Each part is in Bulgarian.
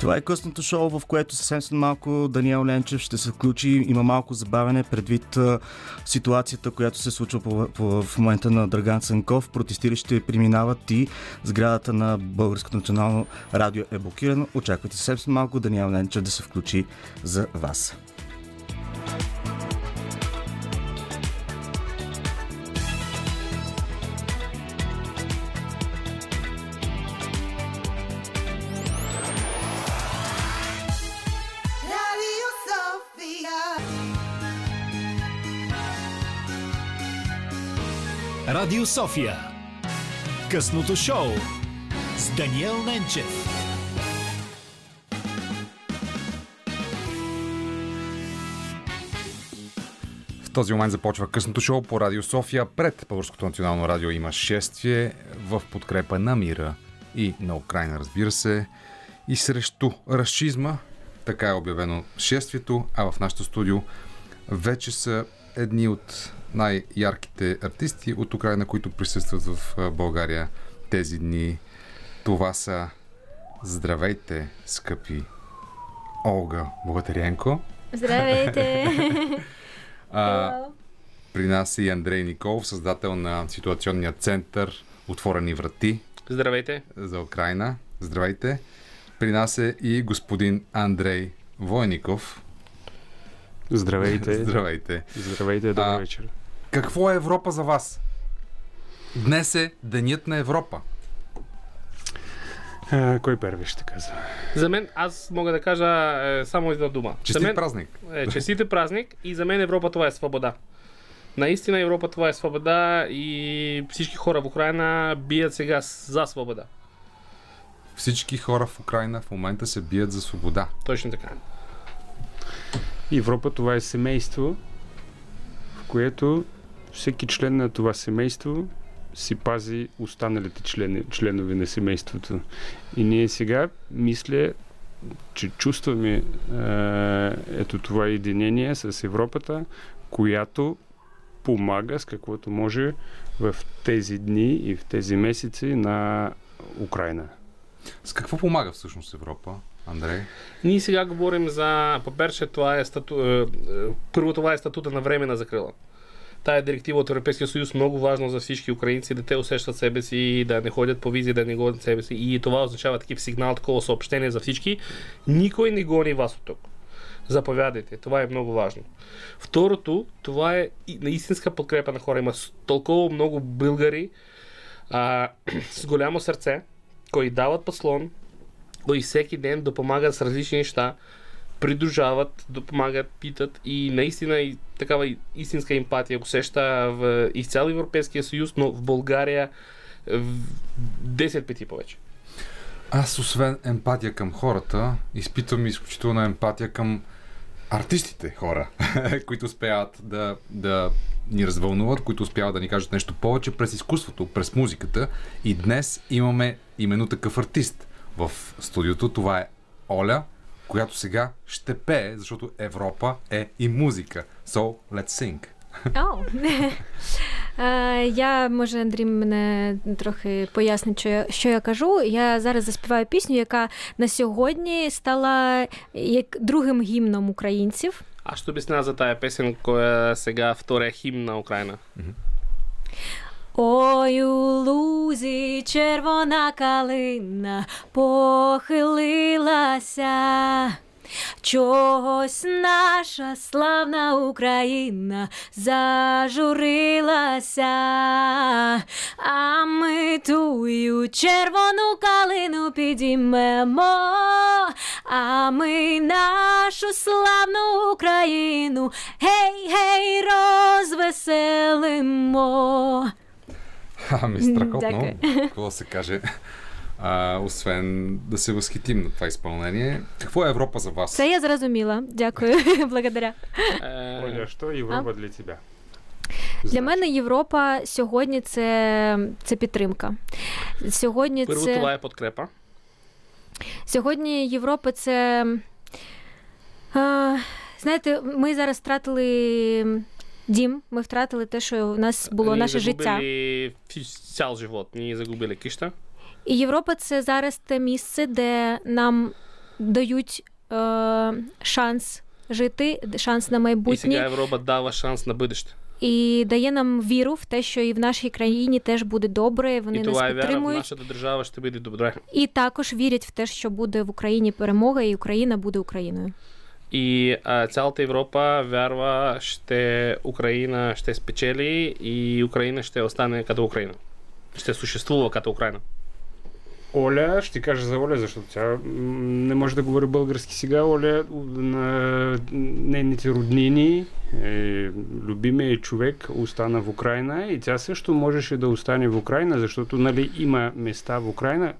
Това е късното шоу, в което съвсем след малко Даниел Ленчев ще се включи. Има малко забавене предвид ситуацията, която се случва по, по, в момента на Драган Цанков. Протестиращите преминават и сградата на Българското национално радио е блокирано. Очаквайте съвсем малко Даниел Ленчев да се включи за вас. Радио София. Късното шоу с Даниел Ненчев. В този момент започва късното шоу по Радио София. Пред Българското национално радио има шествие в подкрепа на мира и на Украина, разбира се, и срещу расизма. Така е обявено шествието, а в нашото студио вече са едни от най-ярките артисти от Украина, които присъстват в България тези дни. Това са Здравейте, скъпи Олга Богатаренко. Здравейте! а, при нас е и Андрей Николов, създател на ситуационния център Отворени врати. Здравейте! За Украина. Здравейте! При нас е и господин Андрей Войников. Здравейте! Здравейте! Здравейте, добър вечер! Какво е Европа за вас? Днес е Денят на Европа. А, кой първи ще казва? За мен, аз мога да кажа е, само една дума. Честит за мен, празник. Е, честит празник и за мен Европа това е свобода. Наистина Европа това е свобода и всички хора в Украина бият сега за свобода. Всички хора в Украина в момента се бият за свобода. Точно така. Европа това е семейство, в което всеки член на това семейство си пази останалите члени, членове на семейството. И ние сега мисля, че чувстваме е, ето това единение с Европата, която помага с каквото може в тези дни и в тези месеци на Украина. С какво помага всъщност Европа? Андрей? Ние сега говорим за, по-перше, това е стату... първо това е статута на време на закрила. Тая директива от Европейския съюз много важно за всички украинци, да те усещат себе си, да не ходят по визи, да не гонят себе си. И това означава такив сигнал, такова съобщение за всички. Никой не гони вас от тук. Заповядайте. Това е много важно. Второто, това е истинска подкрепа на хора. Има толкова много българи а, с голямо сърце, които дават послон, които всеки ден допомагат с различни неща, придружават, допомагат, питат и наистина и такава истинска емпатия го сеща в изцял Европейския съюз, но в България в 10 пъти повече. Аз, освен емпатия към хората, изпитвам изключителна емпатия към артистите хора, които успяват да, да ни развълнуват, които успяват да ни кажат нещо повече през изкуството, през музиката. И днес имаме именно такъв артист в студиото. Това е Оля, която сега ще пее, защото Европа е і музика. So, let's sing. Oh. Я, може, Андрій мене трохи пояснить, що я, що я кажу. Я зараз заспіваю пісню, яка на сьогодні стала як другим гімном українців. А що обясня за тая коя сега втория хімн на Україна? Mm-hmm. Ой, у лузі червона калина похилилася. Чогось наша славна Україна зажурилася, а ми тую червону калину підіймемо, а ми нашу славну Україну гей, гей, розвеселимо. Ами, страхотно. Какво се каже? а, освен да се възхитим на това изпълнение. Какво е Европа за вас? Це я зрозуміла. Дякую. Благодаря. Оля, що Європа для тебе? Для мене Європа сьогодні це це підтримка. Сьогодні це... е подкрепа. Сьогодні Європа це. А, знаєте, ми зараз втратили дім, ми втратили те, що у нас було Ние наше життя. загубили цял живот. Ние загубили кища. І Європа це зараз те місце, де нам дають е, шанс жити, шанс на И майбутнє. сега Европа дава шанс на бъдеще. І дає нам віру в те, що і в нашій країні теж буде добре. Вони и нас това е вяра в підтримують. нашата държава ще бъде добре. І також вірять в те, що буде в Україні перемога, і Україна буде Україною. И а, цялата Европа вярва, ще Украина ще спечели и Украина ще остане като Украина. Ще съществува като Украина. Оля, ще кажа за Оля, защото тя не може да говори български сега. Оля на нейните роднини, е, любимия човек остана в Украина и тя също можеше да остане в Украина, защото нали, има места в Украина,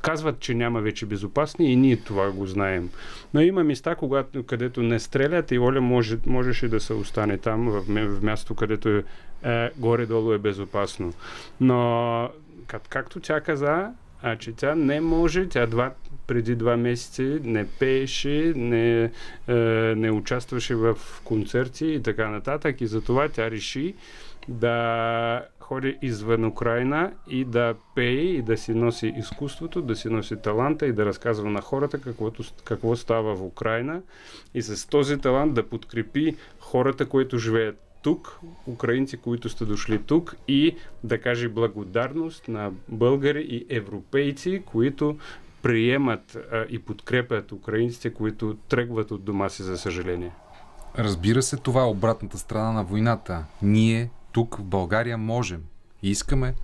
казват, че няма вече безопасни и ние това го знаем. Но има места, когато, където не стрелят и Оля може, можеше да се остане там, в, място, където е, е, горе-долу е безопасно. Но, как, както тя каза, а че тя не може, тя два, преди два месеца не пееше, не, е, не участваше в концерти и така нататък. И затова тя реши да ходи извън Украина и да пее и да си носи изкуството, да си носи таланта и да разказва на хората каквото, какво става в Украина и с този талант да подкрепи хората, които живеят тук, украинци, които сте дошли тук и да каже благодарност на българи и европейци, които приемат а, и подкрепят украинците, които тръгват от дома си, за съжаление. Разбира се, това е обратната страна на войната. Ние тук в България можем и искаме,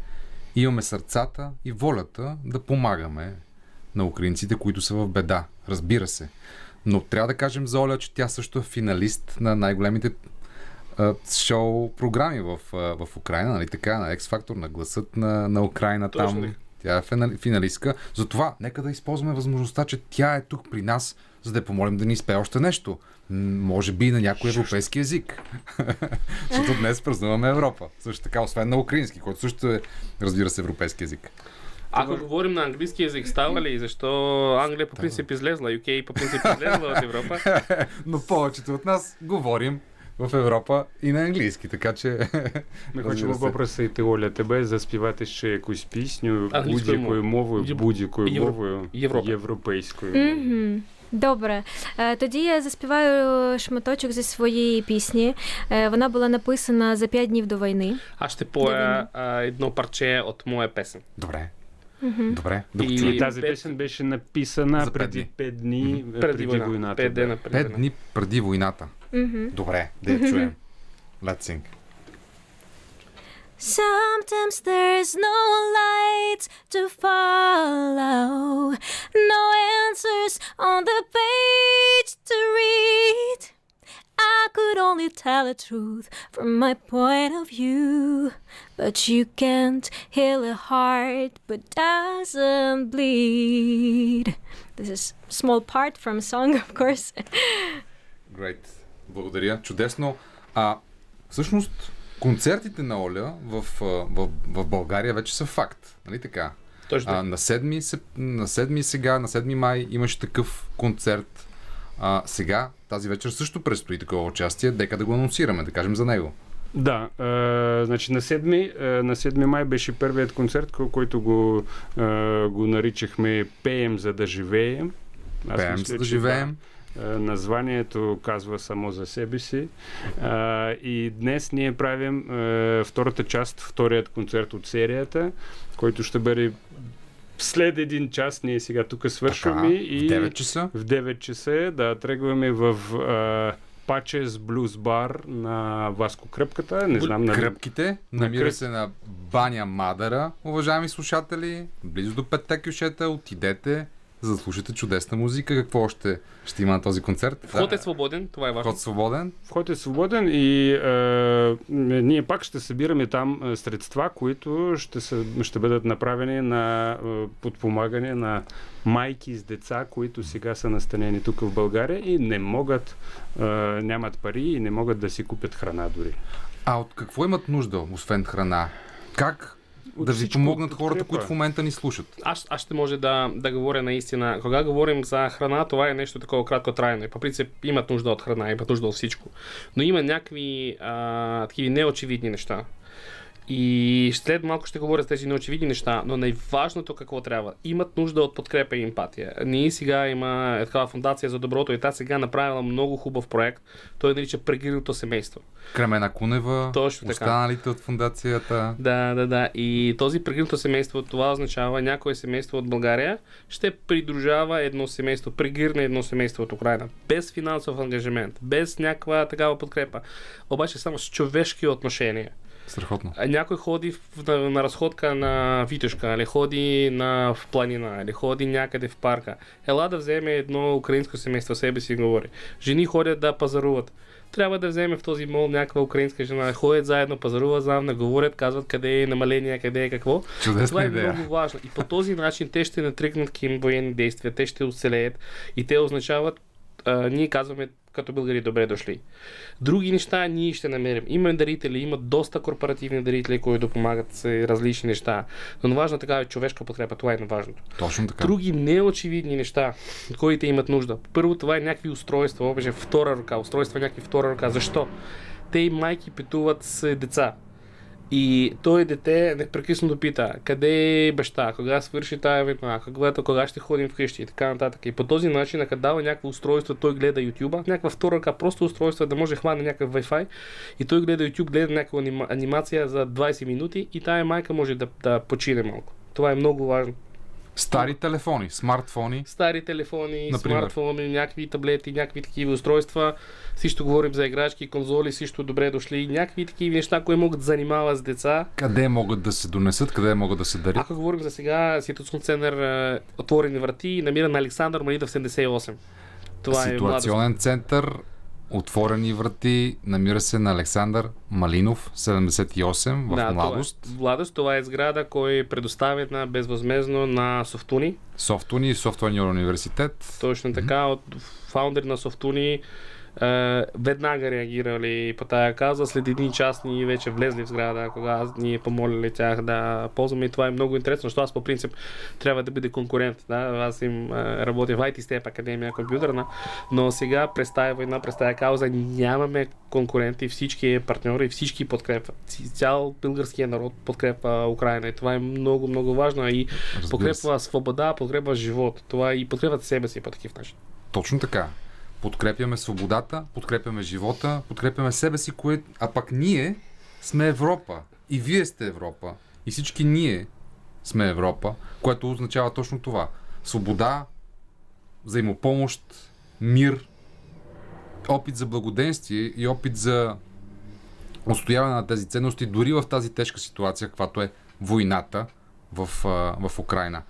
имаме сърцата и волята да помагаме на украинците, които са в беда. Разбира се. Но трябва да кажем за Оля, че тя също е финалист на най-големите шоу програми в, в Украина, нали така, на X Factor, на гласът на, на Украина Точно там. Тя е финали- финалистка. Затова нека да използваме възможността, че тя е тук при нас, за да помолим да ни изпее още нещо. Може би и на някой европейски език. Защото днес празнуваме Европа. Също така, освен на украински, който също е, разбира се, европейски език. Ако говорим на английски язик, става ли? Защо Англия по принцип излезла, UK по принцип излезла от Европа? Но повечето от нас говорим в Европа и на английски, така че... Ми хочемо попросити Оля тебе заспівати ще якусь пісню Англійською будь-якою мовою, Єв- будь-якою мовою європейською. Добре, Е, тоді я заспіваю шматочок зі своєї пісні. Е, Вона була написана за п'ять днів до війни. Аз ще поя а, едно парче от моя песен. Добре. Добре. Да го И- тази песен беше написана За преди дни. 5 дни преди, война. войната. Пет да. дена преди Пет война. дни преди войната. Угу. Добре, да я чуем. Let's sing. Sometimes there's no light to follow, no answers on the page to read. I could only tell the truth from my point of view, but you can't heal a heart but doesn't bleed. This is small part from a song, of course. Great. Благодаря. Чудесно. А всъщност концертите на Оля в, а, в, в България вече са факт. Нали така? Точно. А, на, 7, сеп- на 7 сега, на 7 май имаше такъв концерт. А, сега, тази вечер също предстои такова участие. Дека да го анонсираме, да кажем за него. Да, е, значи на 7, е, на 7 май беше първият концерт, ко- който го, е, го наричахме Пеем за да живеем. Аз Пеем мисля, за да живеем. Да, названието казва само за себе си. Е, и днес ние правим е, втората част, вторият концерт от серията, който ще бъде след един час. Ние сега тук свършваме Така, и в 9 часа. в 9 часа да тръгваме в а, Пачес Блюз бар на Васко Кръпката. Не знам нали... Кръпките намира се на Баня Мадара, уважаеми слушатели. Близо до петте кюшета. Отидете, за да слушате чудесна музика. Какво още ще има на този концерт? Вход е свободен, това е важно. Вход свободен. Вход е свободен и а, ние пак ще събираме там средства, които ще, са, ще бъдат направени на а, подпомагане на майки с деца, които сега са настанени тук в България и не могат, а, нямат пари и не могат да си купят храна дори. А от какво имат нужда, освен храна? Как да ви помогнат подкрепа. хората, които в момента ни слушат? Аз, аз ще може да, да говоря наистина. Кога говорим за храна, това е нещо такова краткотрайно. И по принцип имат нужда от храна, имат нужда от всичко. Но има някакви а, такива неочевидни неща. И след малко ще говоря с тези неочевидни неща, но най-важното какво трябва. Имат нужда от подкрепа и емпатия. Ние сега има е такава фундация за доброто и та сега направила много хубав проект. Той нарича Прегрилното семейство. Кремена Кунева, Точно така. останалите от фундацията. Да, да, да. И този прегрилното семейство, това означава някое семейство от България ще придружава едно семейство, прегирне едно семейство от Украина. Без финансов ангажимент, без някаква такава подкрепа. Обаче само с човешки отношения. Страхотно. Някой ходи в, на, на разходка на Витушка, или ходи на, в планина, или ходи някъде в парка. Ела да вземе едно украинско семейство себе си говори. Жени ходят да пазаруват. Трябва да вземе в този мол някаква украинска жена. Ходят заедно, пазаруват заедно, говорят, казват къде е намаление, къде е какво. Чудесна Това е идея. много важно. И по този начин те ще натръгнат към военни действия, те ще оцелеят и те означават, а, ние казваме като българи добре дошли. Други неща ние ще намерим. Има дарители, има доста корпоративни дарители, които помагат с различни неща. Но важно така е човешка подкрепа. Това е важното. Точно така. Други неочевидни неща, които имат нужда. Първо, това е някакви устройства, обаче втора ръка. Устройства някакви втора ръка. Защо? Те майки пътуват с деца. И той дете непрекъснато пита, къде е баща, кога свърши тая война, кога, кога ще ходим вкъщи и така нататък. И по този начин, ако дава някакво устройство, той гледа YouTube, някаква втора ръка, просто устройство, да може хване някакъв Wi-Fi и той гледа YouTube, гледа някаква анима- анимация за 20 минути и тая майка може да, да почине малко. Това е много важно. Стари телефони, смартфони. Стари телефони, Например? смартфони, някакви таблети, някакви такива устройства. Всичко говорим за играчки, конзоли, също добре дошли. Някакви такива неща, които могат да занимават с деца. Къде могат да се донесат, къде могат да се дарят. Ако говорим за сега, ситуационен център е, отворени врати, намира на Александър Малидов 78. Това е младост. Ситуационен център, отворени врати, намира се на Александър Малинов, 78, в Да, младост. Това е. Младост, това е сграда, кой е предоставена безвъзмезно на Софтуни. Софтуни и Софтуерния университет. Точно така, от фаундър на Софтуни е, веднага реагирали по тая каза. След един час ние вече влезли в сграда, кога ние помолили тях да ползваме и това е много интересно, защото аз по принцип трябва да бъде конкурент. Да? Аз им е, работя в IT Step Академия компютърна, но сега през тая война, през тая кауза нямаме конкуренти, всички партньори, всички подкрепват. Цял българския народ подкрепа Украина и това е много, много важно и подкрепва свобода, подкрепва живот. Това и подкрепват себе си по такив начин. Точно така. Подкрепяме свободата, подкрепяме живота, подкрепяме себе си, кое... а пък ние сме Европа. И вие сте Европа. И всички ние сме Европа, което означава точно това. Свобода, взаимопомощ, мир, опит за благоденствие и опит за отстояване на тези ценности, дори в тази тежка ситуация, каквато е войната в, в Украина.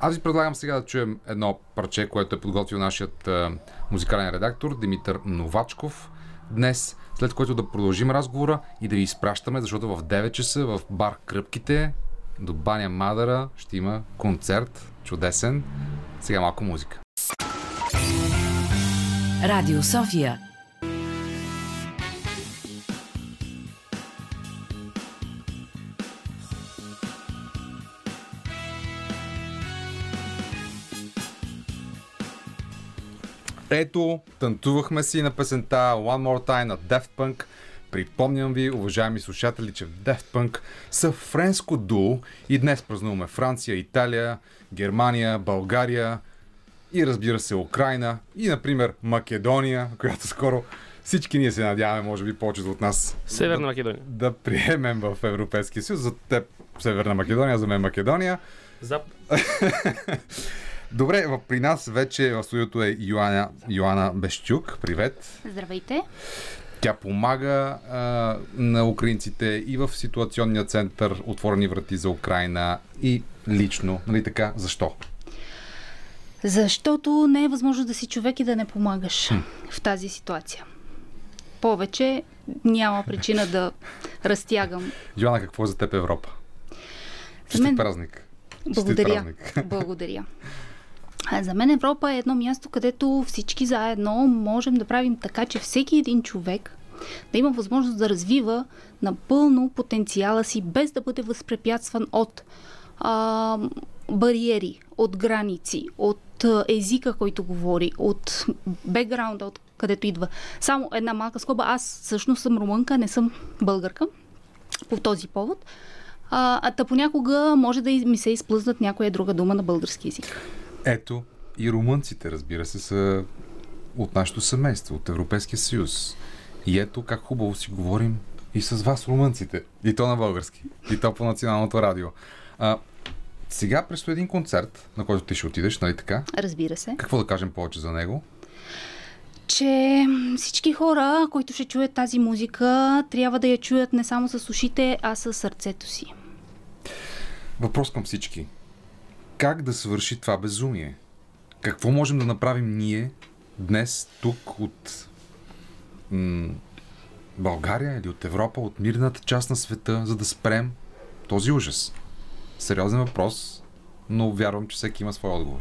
Аз ви предлагам сега да чуем едно парче, което е подготвил нашият а, музикален редактор Димитър Новачков днес, след което да продължим разговора и да ви изпращаме, защото в 9 часа в бар Кръпките до Баня Мадара ще има концерт, чудесен. Сега малко музика. Радио София. Ето, танцувахме си на песента One More Time на Daft Punk. Припомням ви, уважаеми слушатели, че Daft Punk са френско дуо и днес празнуваме Франция, Италия, Германия, България и разбира се Украина и например Македония, която скоро всички ние се надяваме, може би повечето от нас Северна Македония. да приемем в Европейския съюз. За теб Северна Македония, за мен Македония. Зап... Добре, при нас вече в студиото е Йоана, Йоана Бещук. Привет! Здравейте. Тя помага а, на украинците и в ситуационния център Отворени врати за Украина и лично. Нали така? Защо? Защото не е възможно да си човек и да не помагаш в тази ситуация. Повече няма причина да разтягам. Йоана, какво е за теб Европа? За Честит мен- празник. Благодаря. Благодаря. За мен Европа е едно място, където всички заедно можем да правим така, че всеки един човек да има възможност да развива напълно потенциала си, без да бъде възпрепятстван от а, бариери, от граници, от езика, който говори, от бекграунда, от където идва. Само една малка скоба. Аз всъщност съм румънка, не съм българка. по този повод. А, а понякога може да ми се изплъзнат някоя друга дума на български язик. Ето, и румънците, разбира се, са от нашето семейство, от Европейския съюз. И ето как хубаво си говорим и с вас, румънците. И то на български. И то по националното радио. А, сега предстои един концерт, на който ти ще отидеш, нали така? Разбира се. Какво да кажем повече за него? че всички хора, които ще чуят тази музика, трябва да я чуят не само с ушите, а с сърцето си. Въпрос към всички. Как да свърши това безумие? Какво можем да направим ние днес, тук, от м- България или от Европа, от мирната част на света, за да спрем този ужас? Сериозен въпрос, но вярвам, че всеки има свой отговор.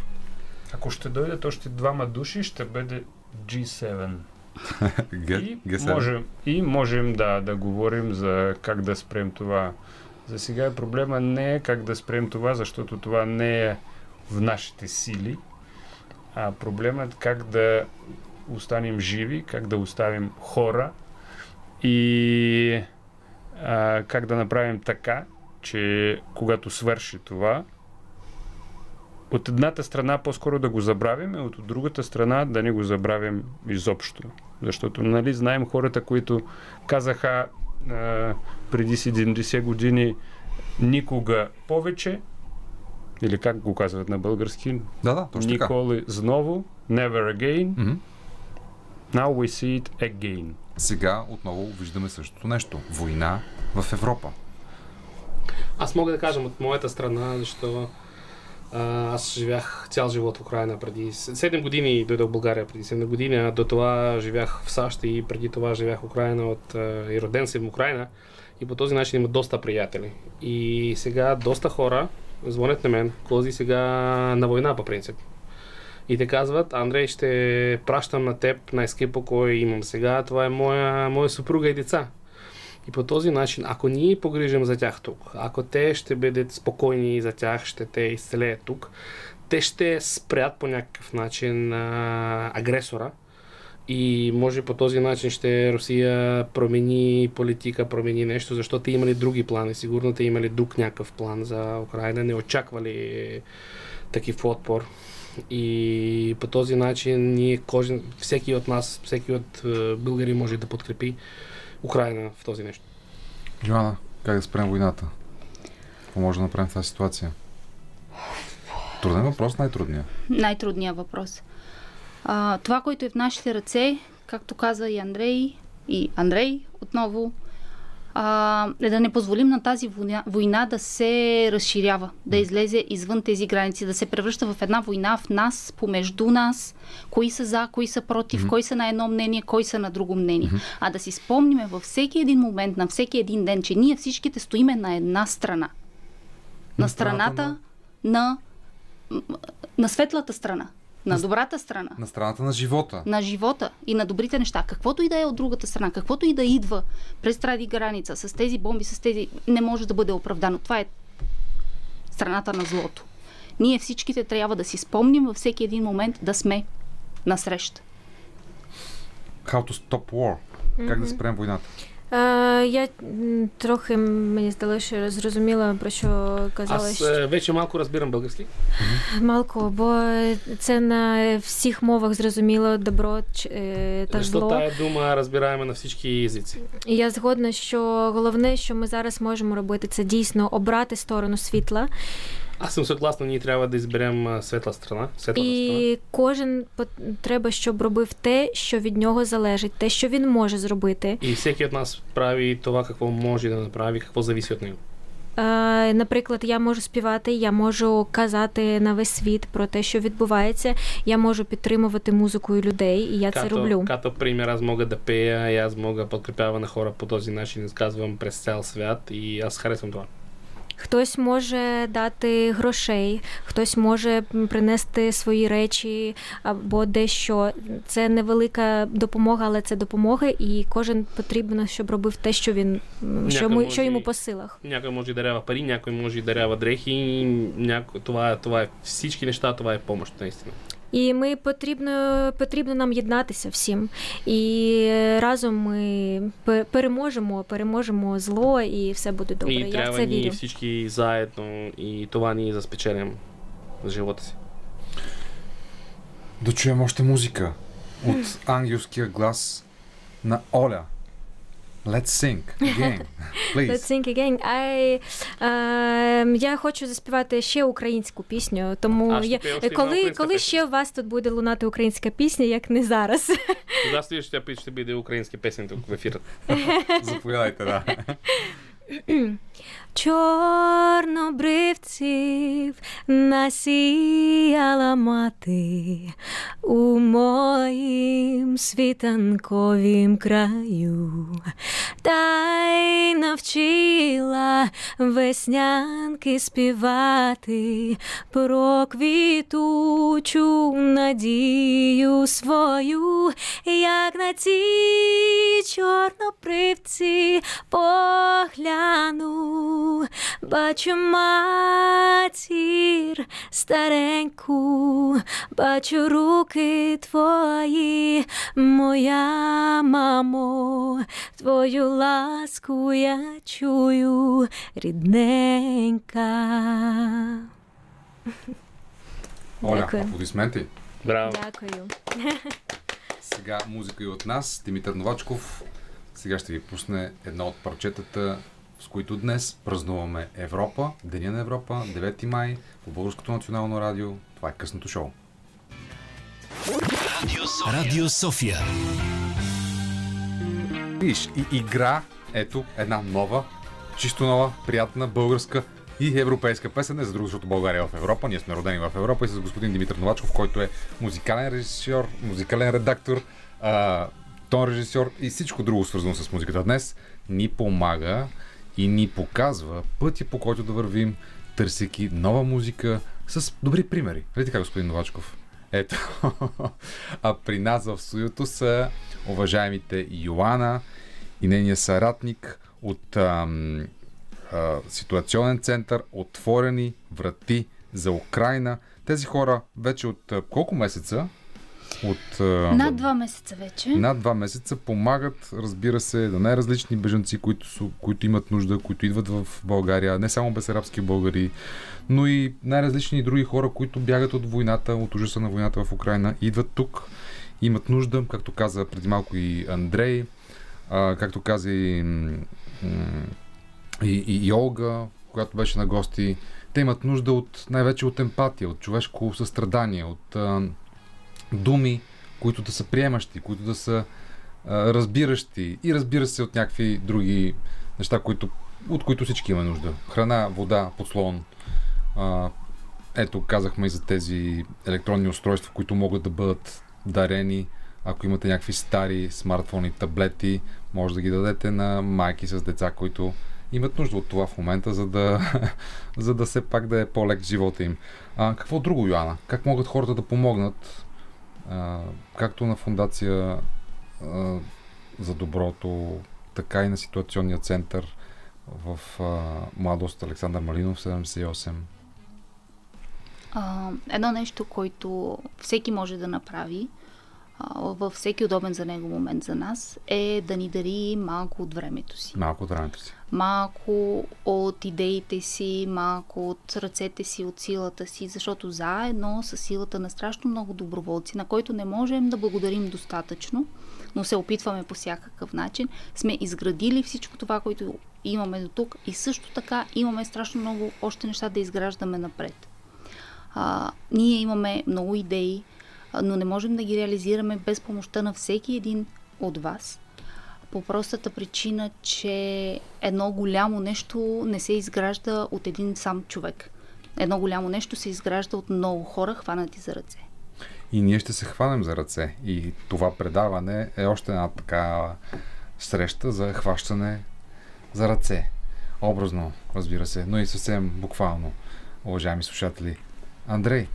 Ако ще дойдат още двама души, ще бъде G7. Г- И Г7. можем, и можем да, да говорим за как да спрем това. За сега проблема не е как да спрем това, защото това не е в нашите сили, а проблемът е как да останем живи, как да оставим хора и а, как да направим така, че когато свърши това, от едната страна по-скоро да го забравим, а от другата страна да не го забравим изобщо. Защото, нали, знаем хората, които казаха преди 70 години никога повече, или как го казват на български, Да, да, точно така. николи знову, never again, Мгм. now we see it again. Сега отново виждаме същото нещо. Война в Европа. Аз мога да кажем от моята страна, защото аз живях цял живот в Украина преди 7 години, дойдох в България преди 7 години, а до това живях в САЩ и преди това живях в Украина от, и роден съм в Украина. И по този начин има доста приятели. И сега доста хора звънят на мен, кози сега на война по принцип. И те казват, Андрей, ще пращам на теб на ескипо, кой имам сега. Това е моя, моя съпруга и деца. И по този начин, ако ние погрижим за тях тук, ако те ще бъдат спокойни за тях, ще те изцелеят тук, те ще спрят по някакъв начин а, агресора и може по този начин ще Русия промени политика, промени нещо, защото те имали други плани. Сигурно те имали друг някакъв план за Украина, не очаквали такив отпор. И по този начин ние, кожен, всеки от нас, всеки от е, българи може да подкрепи Украина в този нещо. Йоанна, как да спрем войната? Какво може да направим в тази ситуация? Труден въпрос, най-трудният. Най-трудният въпрос. А, това, което е в нашите ръце, както каза и Андрей, и Андрей отново, а, е да не позволим на тази война, война да се разширява, да излезе извън тези граници, да се превръща в една война в нас, помежду нас, кои са за, кои са против, mm-hmm. кои са на едно мнение, кои са на друго мнение. Mm-hmm. А да си спомниме във всеки един момент, на всеки един ден, че ние всичките стоиме на една страна. На страната на, на светлата страна, на добрата страна На страната на живота. на живота и на добрите неща. Каквото и да е от другата страна, каквото и да идва през тази граница, с тези бомби, с тези... не може да бъде оправдано. Това е страната на злото. Ние всичките трябва да си спомним във всеки един момент да сме насреща. How to stop war. Как да спрем войната? А, я трохи мені здалося зрозуміла, про що казала. Аз е, вече малко разбирам български. Малко, бо це на всіх мовах зрозуміло добро е, та зло. тая дума розбираємо на всі язиці. Я згодна, що головне, що ми зараз можемо робити, це дійсно обрати сторону світла. Аз съм съгласна, ние трябва да изберем а, светла страна. Светлата страна. І кожен пот- треба, щоб робив те, що від нього залежить, те, що він може зробити. І всеки от нас прави това, какво може да направи, какво зависи от него. Е, наприклад, я можу співати, я можу казати на весь світ про те, що відбувається. Я можу підтримувати музикою людей, і я це Като, роблю. като пример, аз мога да пея и аз мога да подкрепява на хора по този начин, изказвам през цял свят і аз харесвам това. Хтось може дати грошей, хтось може принести свої речі або дещо. Це невелика допомога, але це допомога, і кожен потрібно, щоб робив те, що він що, му, може що йому по силах. Някой може да дарява пари, някой може да дарява дрехи, някой, това, това е всички неща, това е помощ, наистина. І ми потрібно, потрібно нам єднатися всім. І разом ми переможемо, переможемо зло, і все буде добре. И Я в це вірю. всички заедно и това ние да спечелим за живота си. Да чуем още музика от ангелския глас на Оля. Let's sing again, please. Let's sing again. I, е, я хочу заспівати ще українську пісню, тому А, я, ти коли, українська коли пісня? ще у вас тут буде лунати українська пісня, як не зараз. У следващия ще піч ще биде украински песен тук в ефір. Заповядайте, да. Чорнобривців насіяла мати у моїм світанковім краю, та й навчила веснянки співати про квітучу надію свою, як на ці чорнобривці погляну, бачу матір стареньку, бачу руки твої, моя мамо, твою ласку я чую, рідненька. Оля, Дякую. аплодисменти. Браво. Дякую. Сега музика и от нас, Димитър Новачков. Сега ще ви пусне едно от парчетата, с които днес празнуваме Европа, Деня на Европа, 9 май, по Българското национално радио. Това е късното шоу. Радио София. Виж, и игра, ето, една нова, чисто нова, приятна българска и европейска песен. Не за друго, защото България е в Европа. Ние сме родени в Европа и с господин Димитър Новачков, който е музикален режисьор, музикален редактор, тон режисьор и всичко друго свързано с музиката днес, ни помага и ни показва пътя по който да вървим, търсейки нова музика с добри примери. Нали така, господин Новачков? Ето. А при нас в студиото са уважаемите Йоана и нейния съратник от ам, а, ситуационен център Отворени врати за Украина. Тези хора вече от колко месеца? От, Над два месеца вече. над два месеца помагат, разбира се, на най-различни бежанци, които, са, които имат нужда, които идват в България, не само безарабски българи, но и най-различни други хора, които бягат от войната, от ужаса на войната в Украина, идват тук, имат нужда, както каза преди малко и Андрей, а, както каза и, и, и, и Олга, която беше на гости. Те имат нужда от най-вече от емпатия, от човешко състрадание, от а, думи, които да са приемащи, които да са а, разбиращи и разбира се от някакви други неща, които, от които всички имаме нужда. Храна, вода, подслон. А, ето, казахме и за тези електронни устройства, които могат да бъдат дарени. Ако имате някакви стари смартфони, таблети, може да ги дадете на майки с деца, които имат нужда от това в момента, за да, за да се пак да е по-лек живота им. А, какво друго, Йоанна? Как могат хората да помогнат както на фундация а, за доброто, така и на ситуационния център в а, Младост Александър Малинов 78. А, едно нещо, което всеки може да направи във всеки удобен за него момент за нас, е да ни дари малко от времето си. Малко от времето си. Малко от идеите си, малко от ръцете си, от силата си, защото заедно с силата на страшно много доброволци, на които не можем да благодарим достатъчно, но се опитваме по всякакъв начин, сме изградили всичко това, което имаме до тук и също така имаме страшно много още неща да изграждаме напред. А, ние имаме много идеи, но не можем да ги реализираме без помощта на всеки един от вас. По простата причина, че едно голямо нещо не се изгражда от един сам човек. Едно голямо нещо се изгражда от много хора, хванати за ръце. И ние ще се хванем за ръце. И това предаване е още една така среща за хващане за ръце. Образно, разбира се, но и съвсем буквално, уважаеми слушатели. Андрей,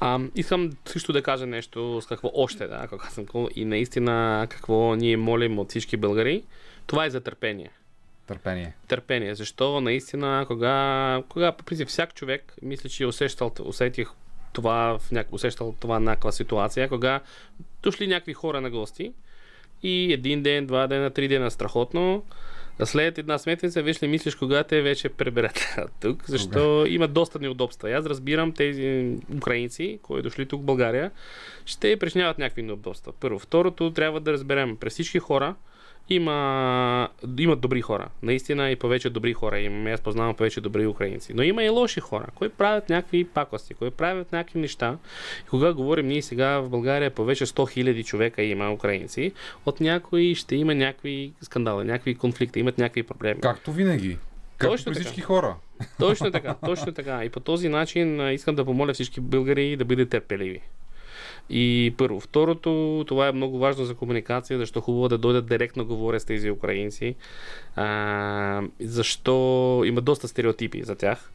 А, искам също да кажа нещо с какво още, да, какво съм и наистина какво ние молим от всички българи. Това е за търпение. търпение. Търпение. Защо наистина, кога, кога по принцип всяк човек, мисля, че е усещал, усетих това, в няк... усещал това някаква ситуация, кога дошли някакви хора на гости и един ден, два дена, три дена страхотно, след една сметница вече не мислиш кога те вече преберат тук, защо има доста неудобства. И Аз разбирам тези украинци, които дошли тук в България, ще причиняват някакви неудобства. Първо. Второто, трябва да разберем, през всички хора има, има добри хора. Наистина и повече добри хора имаме. Аз познавам повече добри украинци. Но има и лоши хора, които правят някакви пакости, които правят някакви неща. И кога говорим ние сега в България повече 100 000 човека има украинци, от някои ще има някакви скандали, някакви конфликти, имат някакви проблеми. Както винаги. Както Точно при всички хора. Точно така, точно така. И по този начин искам да помоля всички българи да бъдат търпеливи. И първо. Второто, това е много важно за комуникация, защо хубаво да дойдат директно говоря с тези украинци. А, защо има доста стереотипи за тях.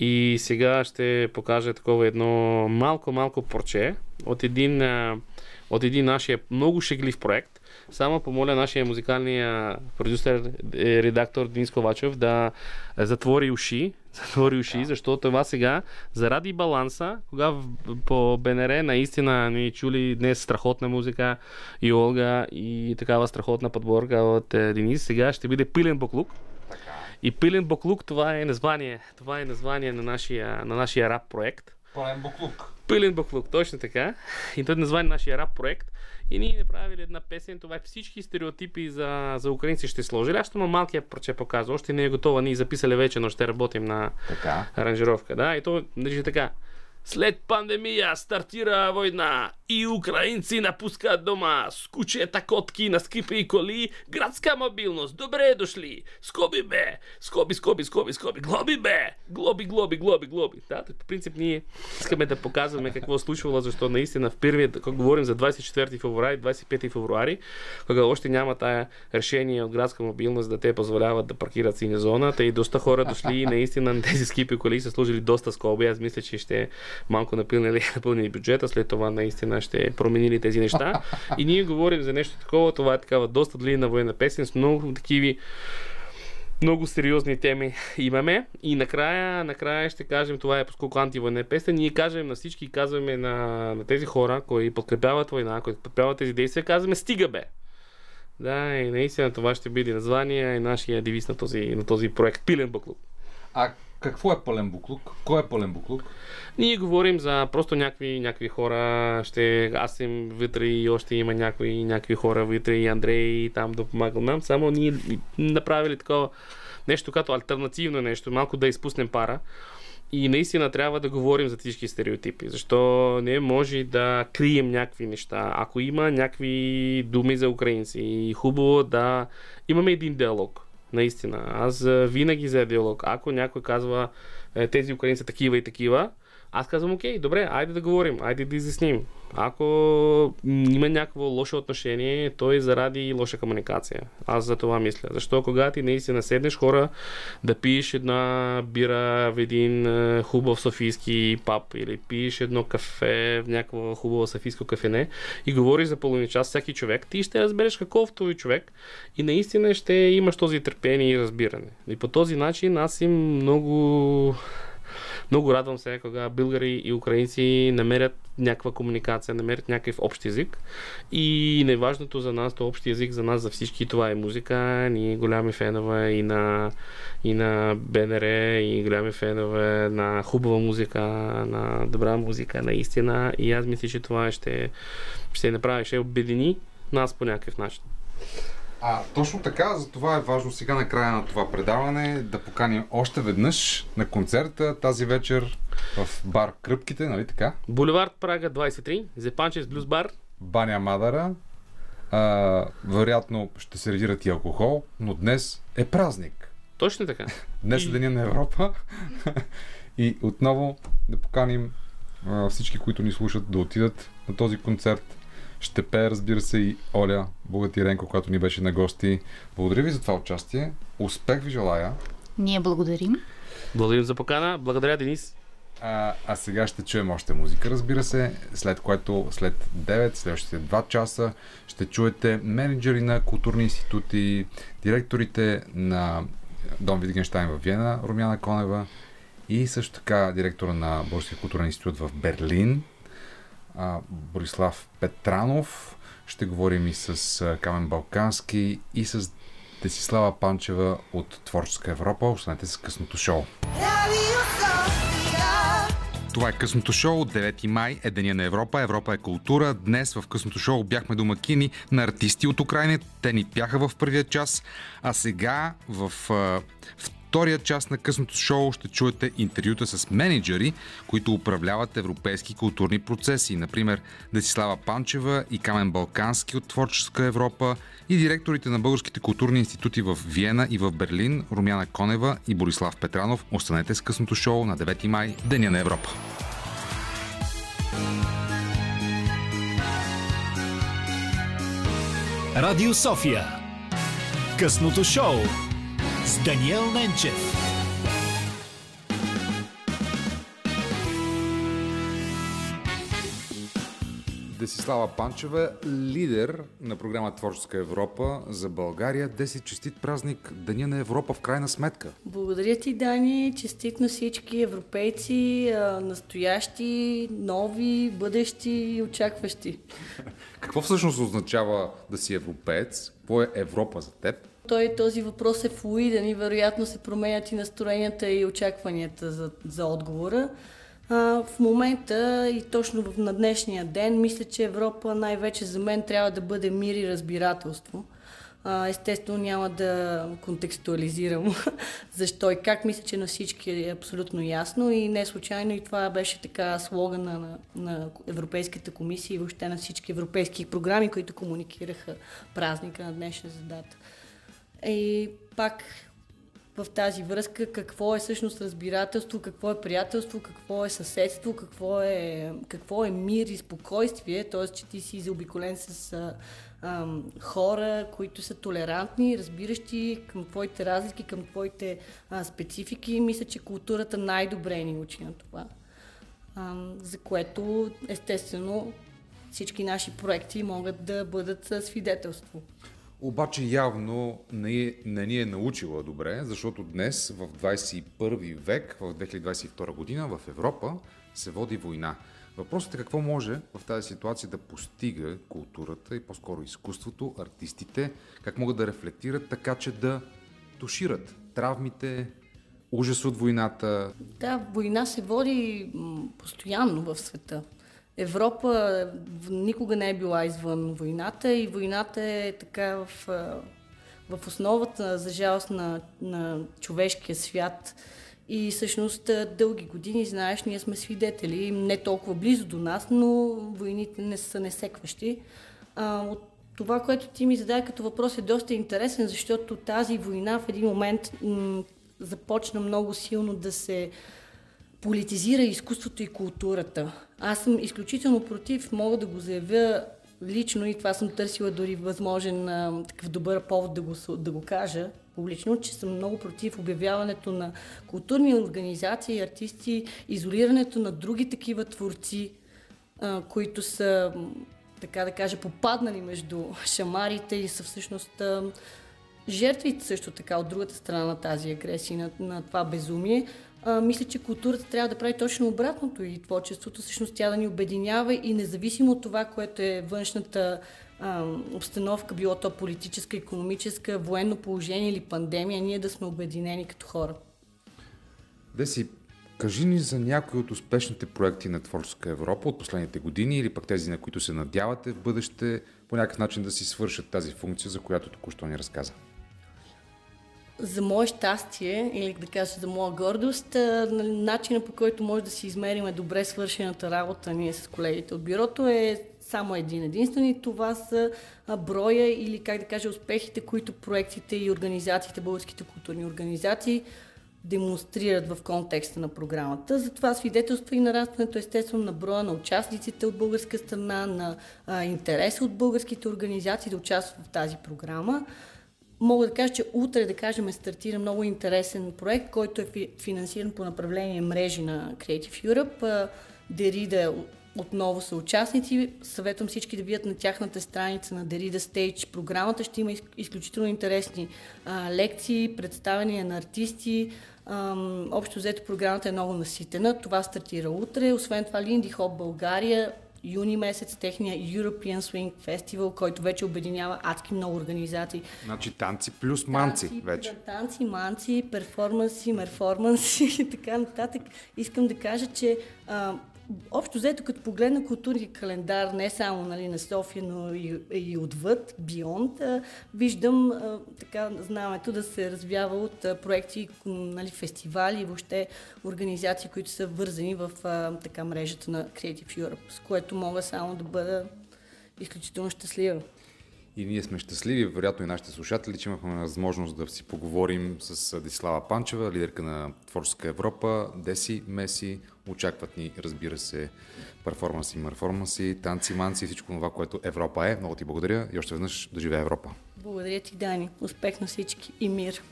И сега ще покажа такова едно малко-малко порче от един, от един нашия много шеглив проект. Само помоля нашия музикалния продюсер, е, редактор Денис Ковачев да затвори уши, затвори уши, защото това сега, заради баланса, кога по БНР наистина ни чули днес страхотна музика и Олга и такава страхотна подборка от е, Денис, сега ще бъде пилен буклук. И пилен буклук това е название, това е название на нашия, на нашия рап проект. Пълен буклук. Пълен буклук, точно така. И той е название на нашия рап проект. И ние направили една песен, това е всички стереотипи за, за украинци ще сложили. Аз ще има малкия парче показва, още не е готова, ние записали вече, но ще работим на Така. аранжировка. Да? И то държи така. След пандемия стартира война и украинци напускат дома с кучета, котки на скипи и коли. Градска мобилност, добре дошли. Скоби бе, скоби, скоби, скоби, скоби, глоби бе, глоби, глоби, глоби, глоби. Да, по принцип ние искаме да показваме какво е случвало, защо наистина в първият, когато говорим за 24 февруари, 25 февруари, кога още няма тая решение от градска мобилност да те позволяват да паркират синя зона, и доста хора дошли и наистина на тези скипи коли са служили доста скоби. Аз мисля, че ще малко напълнили, напълнили бюджета, след това наистина ще променили тези неща. И ние говорим за нещо такова, това е такава доста длинна военна песен с много такиви много сериозни теми имаме. И накрая, накрая ще кажем, това е поскольку антивойна песен, ние кажем на всички, казваме на, на тези хора, които подкрепяват война, които подкрепяват тези действия, казваме стига бе. Да, и наистина това ще бъде название и нашия девиз на този, на този проект Пилен буклук. А какво е пълен буклук? Кой е пълен буклук? Ние говорим за просто някакви, някакви хора. Ще, аз съм вътре и още има някои, някакви хора вътре и Андрей там да помагал нам. Само ние направили такова нещо като альтернативно нещо, малко да изпуснем пара. И наистина трябва да говорим за всички стереотипи, защо не може да крием някакви неща. Ако има някакви думи за украинци, и хубаво да имаме един диалог. Наистина. Аз винаги за диалог. Ако някой казва е, тези украинци са такива и такива, аз казвам, окей, добре, айде да говорим, айде да изясним. Ако има някакво лошо отношение, то е заради лоша комуникация. Аз за това мисля. Защо когато ти наистина седнеш хора да пиеш една бира в един е, хубав софийски паб или пиеш едно кафе в някакво хубаво софийско кафене и говориш за половин час всеки човек, ти ще разбереш какъв твой човек и наистина ще имаш този търпение и разбиране. И по този начин аз им много много радвам се, кога българи и украинци намерят някаква комуникация, намерят някакъв общ език. И неважното за нас, то общ език за нас, за всички, това е музика. Ние голями фенове и на, и на БНР, и голями фенове на хубава музика, на добра музика, наистина. И аз мисля, че това ще, ще направи, ще обедини нас по някакъв начин. А, точно така, за това е важно сега на края на това предаване да поканим още веднъж на концерта тази вечер в бар Кръпките, нали така? Булевард Прага 23, Зепанчес Блюз Бар. Баня Мадара. А, вероятно ще се редират и алкохол, но днес е празник. Точно така. Днес е И- Деня на Европа. и отново да поканим а, всички, които ни слушат, да отидат на този концерт. Ще пее, разбира се, и Оля Богатиренко, която ни беше на гости. Благодаря ви за това участие. Успех ви желая. Ние благодарим. Благодарим за покана. Благодаря, Денис. А, а сега ще чуем още музика, разбира се, след което след 9, следващите 2 часа ще чуете менеджери на културни институти, директорите на Дом Витгенштайн в Виена, Румяна Конева и също така директора на Българския културен институт в Берлин, а, Борислав Петранов. Ще говорим и с а, Камен Балкански и с Десислава Панчева от Творческа Европа. Останете с късното шоу. Това е късното шоу. 9 май е Деня на Европа. Европа е култура. Днес в късното шоу бяхме домакини на артисти от Украина. Те ни пяха в първия час. А сега в втория част на късното шоу ще чуете интервюта с менеджери, които управляват европейски културни процеси. Например, Десислава Панчева и Камен Балкански от Творческа Европа и директорите на българските културни институти в Виена и в Берлин, Румяна Конева и Борислав Петранов. Останете с късното шоу на 9 май, Деня на Европа. Радио София. Късното шоу с Даниел Ненчев. Десислава Панчева, лидер на програма Творческа Европа за България. Деси честит празник Деня на Европа в крайна сметка. Благодаря ти, Дани. Честит на всички европейци, настоящи, нови, бъдещи и очакващи. Какво всъщност означава да си европеец? Какво е Европа за теб? Той този въпрос е флуиден и вероятно се променят и настроенията и очакванията за, за отговора. А, в момента и точно на днешния ден, мисля, че Европа най-вече за мен трябва да бъде мир и разбирателство. А, естествено няма да контекстуализирам защо и как. Мисля, че на всички е абсолютно ясно и не случайно и това беше така слогана на, на Европейската комисия и въобще на всички европейски програми, които комуникираха празника на днешна дата. И пак в тази връзка какво е всъщност разбирателство, какво е приятелство, какво е съседство, какво е, какво е мир и спокойствие, т.е. че ти си заобиколен с а, а, хора, които са толерантни, разбиращи към твоите разлики, към твоите а, специфики. Мисля, че културата най-добре ни учи на това. А, за което, естествено, всички наши проекти могат да бъдат свидетелство. Обаче явно не, не ни е научила добре, защото днес, в 21 век, в 2022 година, в Европа се води война. Въпросът е какво може в тази ситуация да постига културата и по-скоро изкуството, артистите, как могат да рефлектират така, че да тушират травмите, ужас от войната. Да, война се води постоянно в света. Европа никога не е била извън войната и войната е така в, в основата, за жалост, на, на човешкия свят. И всъщност дълги години, знаеш, ние сме свидетели, не толкова близо до нас, но войните не са несекващи. А, от това, което ти ми зададе като въпрос е доста интересен, защото тази война в един момент м- започна много силно да се политизира изкуството и културата. Аз съм изключително против, мога да го заявя лично и това съм търсила дори възможен а, такъв добър повод да го, да го кажа публично, че съм много против обявяването на културни организации артисти, изолирането на други такива творци, а, които са, така да кажа, попаднали между шамарите и са всъщност а, жертвите също така от другата страна на тази агресия, на, на това безумие а, мисля, че културата трябва да прави точно обратното и творчеството, всъщност тя да ни обединява и независимо от това, което е външната а, обстановка, било то политическа, економическа, военно положение или пандемия, ние да сме обединени като хора. Деси, кажи ни за някои от успешните проекти на Творческа Европа от последните години или пък тези, на които се надявате в бъдеще по някакъв начин да си свършат тази функция, за която току-що ни разказа за мое щастие, или да кажа за моя гордост, начинът по който може да си измерим добре свършената работа ние с колегите от бюрото е само един единствен и това са броя или как да кажа успехите, които проектите и организациите, българските културни организации демонстрират в контекста на програмата. Затова свидетелства и нарастването естествено на броя на участниците от българска страна, на а, интереса от българските организации да участват в тази програма. Мога да кажа, че утре, да кажем, стартира много интересен проект, който е финансиран по направление мрежи на Creative Europe. Дерида отново са участници. Съветвам всички да видят на тяхната страница на Derrida Stage програмата. Ще има изключително интересни а, лекции, представения на артисти, Ам, общо взето програмата е много наситена. Това стартира утре. Освен това Линди Хоп България юни месец техния European Swing Festival, който вече обединява адски много организации. Значи танци плюс манци танци, вече. Да, танци, манци, перформанси, мерформанси и така нататък. Искам да кажа, че а, общо взето, като погледна културния календар, не само нали, на София, но и, и отвъд, а, виждам така знамето да се развява от проекти, нали, фестивали и въобще организации, които са вързани в така мрежата на Creative Europe, с което мога само да бъда изключително щастлива. И ние сме щастливи, вероятно и нашите слушатели, че имахме възможност да си поговорим с Десислава Панчева, лидерка на Творческа Европа, Деси, Меси. Очакват ни, разбира се, перформанси, мерформанси, танци, манци, всичко това, което Европа е. Много ти благодаря и още веднъж да живее Европа. Благодаря ти, Дани. Успех на всички и мир.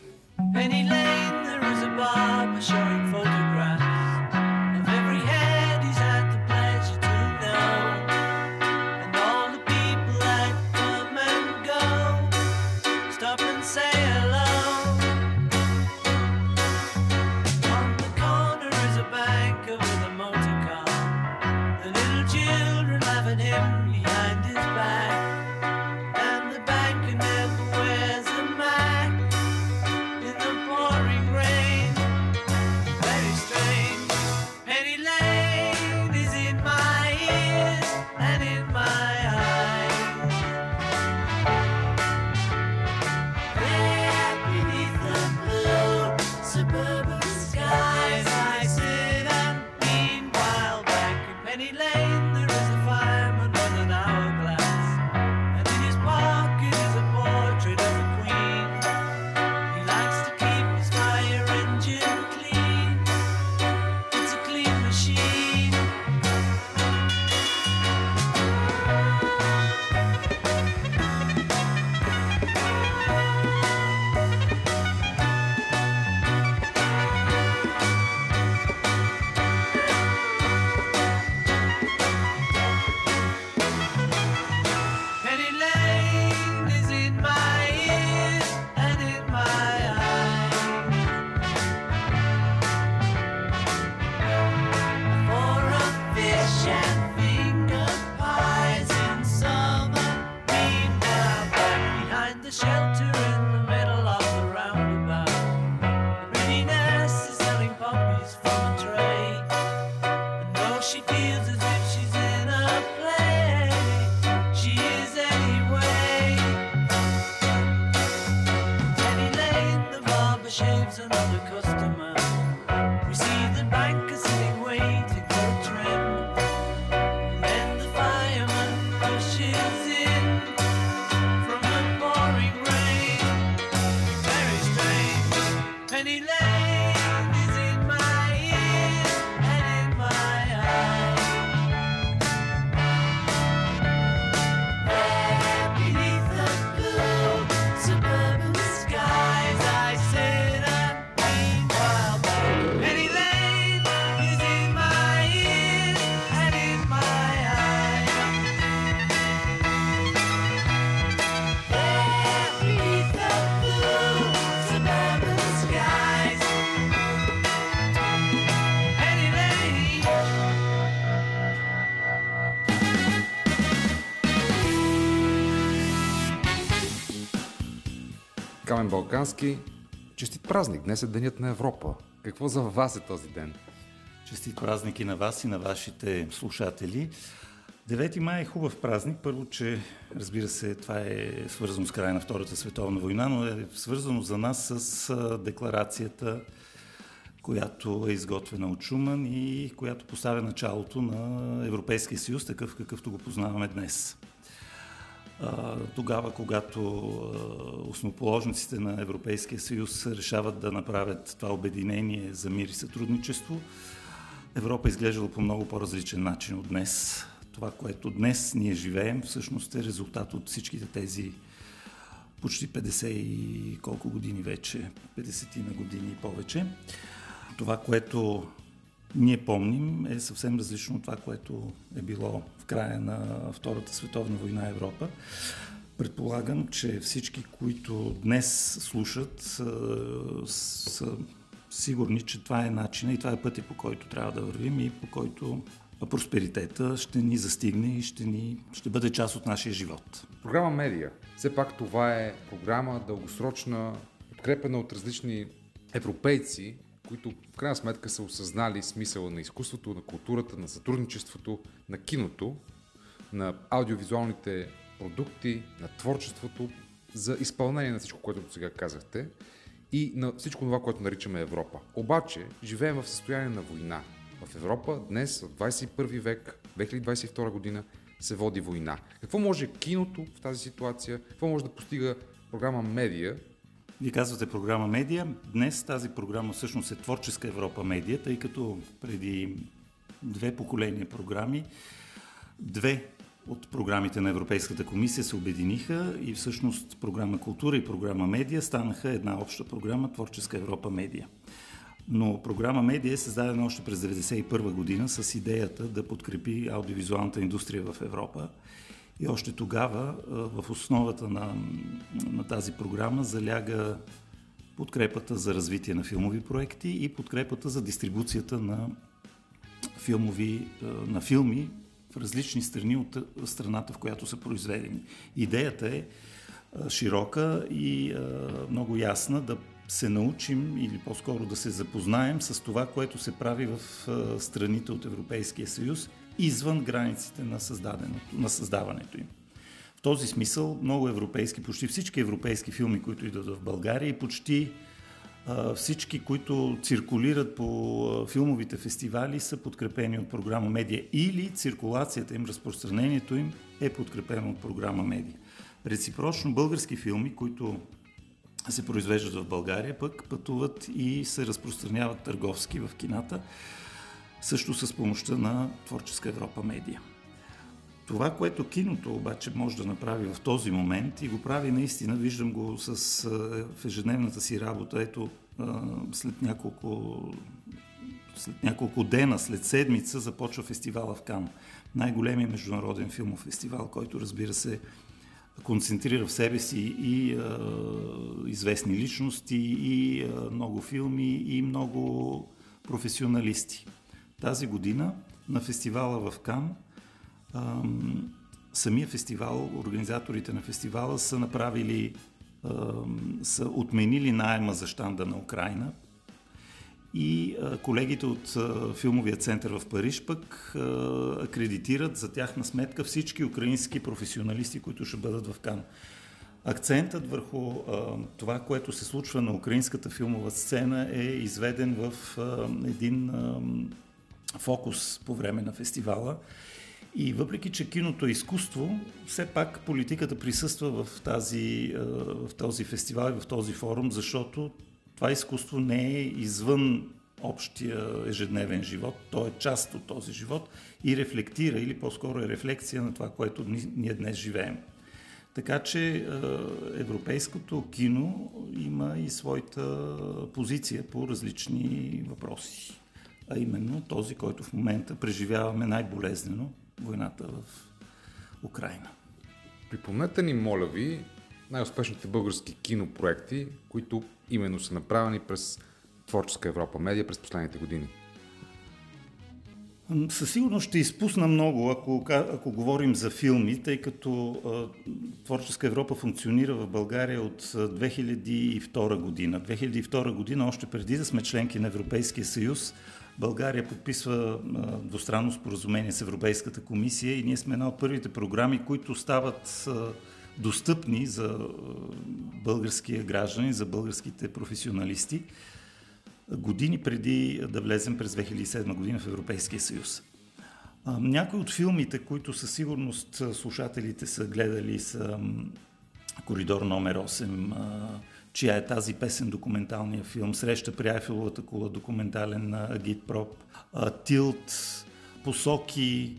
Penny Lane, there is a barber showing photographs Камен Балкански, честит празник. Днес е Денят на Европа. Какво за вас е този ден? Честит празник и на вас и на вашите слушатели. 9 май е хубав празник. Първо, че разбира се, това е свързано с края на Втората световна война, но е свързано за нас с декларацията, която е изготвена от Шуман и която поставя началото на Европейския съюз, такъв какъвто го познаваме днес. Тогава, когато основоположниците на Европейския съюз решават да направят това обединение за мир и сътрудничество, Европа е изглеждала по много по-различен начин от днес. Това, което днес ние живеем, всъщност е резултат от всичките тези почти 50 и колко години вече, 50 на години и повече. Това, което ние помним, е съвсем различно от това, което е било края на Втората световна война Европа. Предполагам, че всички, които днес слушат, са, са сигурни, че това е начина и това е пътя по който трябва да вървим и по който просперитета ще ни застигне и ще, ни, ще бъде част от нашия живот. Програма Медия. Все пак това е програма дългосрочна, подкрепена от различни европейци, които в крайна сметка са осъзнали смисъла на изкуството, на културата, на сътрудничеството, на киното, на аудиовизуалните продукти, на творчеството, за изпълнение на всичко, което до сега казахте и на всичко това, което наричаме Европа. Обаче, живеем в състояние на война. В Европа днес, в 21 век, 2022 година, се води война. Какво може киното в тази ситуация? Какво може да постига програма Медия? Вие казвате програма Медия. Днес тази програма всъщност е Творческа Европа Медия, тъй като преди две поколения програми, две от програмите на Европейската комисия се обединиха и всъщност програма Култура и програма Медия станаха една обща програма Творческа Европа Медия. Но програма Медия е създадена още през 1991 година с идеята да подкрепи аудиовизуалната индустрия в Европа. И още тогава в основата на, на тази програма заляга подкрепата за развитие на филмови проекти и подкрепата за дистрибуцията на, филмови, на филми в различни страни от страната, в която са произведени. Идеята е широка и много ясна да се научим или по-скоро да се запознаем с това, което се прави в страните от Европейския съюз извън границите на, на създаването им. В този смисъл много европейски, почти всички европейски филми, които идват в България и почти всички, които циркулират по филмовите фестивали, са подкрепени от програма Медия или циркулацията им, разпространението им е подкрепено от програма Медия. Реципрочно български филми, които се произвеждат в България, пък пътуват и се разпространяват търговски в кината, също с помощта на Творческа Европа Медия. Това, което киното обаче може да направи в този момент и го прави наистина, виждам го с, в ежедневната си работа, ето след няколко, след няколко дена, след седмица започва фестивала в Кан. Най-големият международен филмов фестивал, който разбира се концентрира в себе си и а, известни личности, и а, много филми, и много професионалисти. Тази година на фестивала в Кан самия фестивал, организаторите на фестивала са направили, са отменили найема за щанда на Украина и колегите от филмовия център в Париж пък акредитират за тяхна сметка всички украински професионалисти, които ще бъдат в Кан. Акцентът върху а, това, което се случва на украинската филмова сцена е изведен в а, един а, фокус по време на фестивала. И въпреки, че киното е изкуство, все пак политиката присъства в, тази, в този фестивал и в този форум, защото това изкуство не е извън общия ежедневен живот, то е част от този живот и рефлектира, или по-скоро е рефлекция на това, което ние днес живеем. Така че европейското кино има и своята позиция по различни въпроси. А именно този, който в момента преживяваме най-болезнено войната в Украина. Припомнете ни, моля ви, най-успешните български кинопроекти, които именно са направени през Творческа Европа Медия през последните години. Със сигурност ще изпусна много, ако, ако говорим за филми, тъй като а, Творческа Европа функционира в България от 2002 година. 2002 година, още преди да сме членки на Европейския съюз, България подписва двустранно споразумение с Европейската комисия и ние сме една от първите програми, които стават достъпни за българския граждани, за българските професионалисти, години преди да влезем през 2007 година в Европейския съюз. Някои от филмите, които със сигурност слушателите са гледали са Коридор номер 8, чия е тази песен, документалния филм, Среща при Айфеловата кула, документален на Агит Проб, Тилт, Посоки,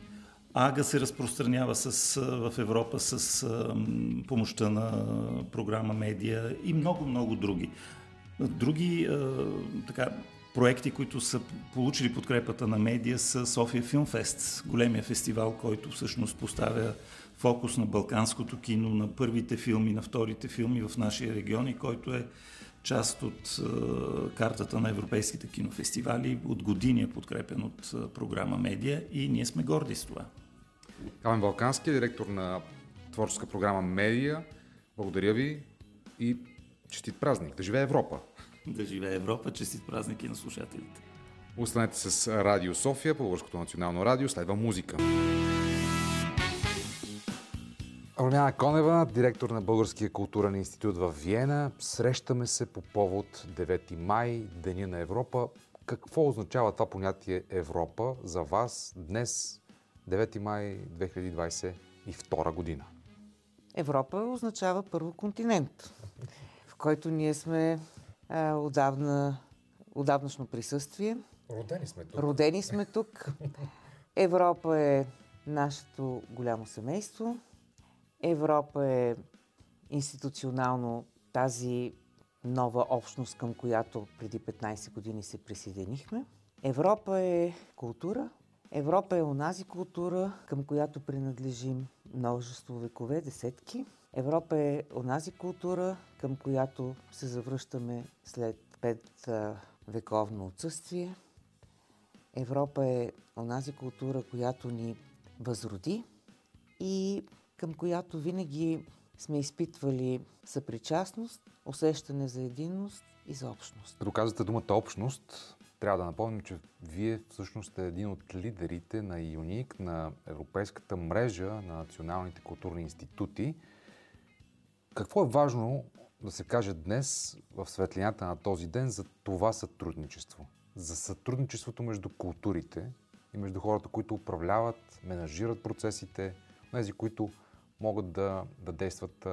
Ага се разпространява с, в Европа с помощта на програма Медия и много-много други. Други така, проекти, които са получили подкрепата на медия са София Филмфест, големия фестивал, който всъщност поставя фокус на балканското кино, на първите филми, на вторите филми в нашия регион и който е част от а, картата на европейските кинофестивали. От години е подкрепен от а, програма Медия и ние сме горди с това. Камен Балкански, директор на творческа програма Медия. Благодаря ви и честит празник. Да живее Европа! Да живее Европа, честит празник и на слушателите. Останете с Радио София, Българското национално радио. Следва музика. Румяна Конева, директор на Българския културен институт в Виена. Срещаме се по повод 9 май, Деня на Европа. Какво означава това понятие Европа за вас днес, 9 май 2022 година? Европа означава първо континент, в който ние сме а, отдавна, отдавнашно присъствие. Родени сме тук. Родени сме тук. Европа е нашето голямо семейство. Европа е институционално тази нова общност, към която преди 15 години се присъединихме. Европа е култура. Европа е онази култура, към която принадлежим множество векове, десетки. Европа е онази култура, към която се завръщаме след пет вековно отсъствие. Европа е онази култура, която ни възроди и към която винаги сме изпитвали съпричастност, усещане за единност и за общност. Като казвате думата общност, трябва да напомним, че вие всъщност сте един от лидерите на ЮНИК, на Европейската мрежа на националните културни институти. Какво е важно да се каже днес в светлината на този ден за това сътрудничество? За сътрудничеството между културите и между хората, които управляват, менажират процесите, тези, които могат да, да действат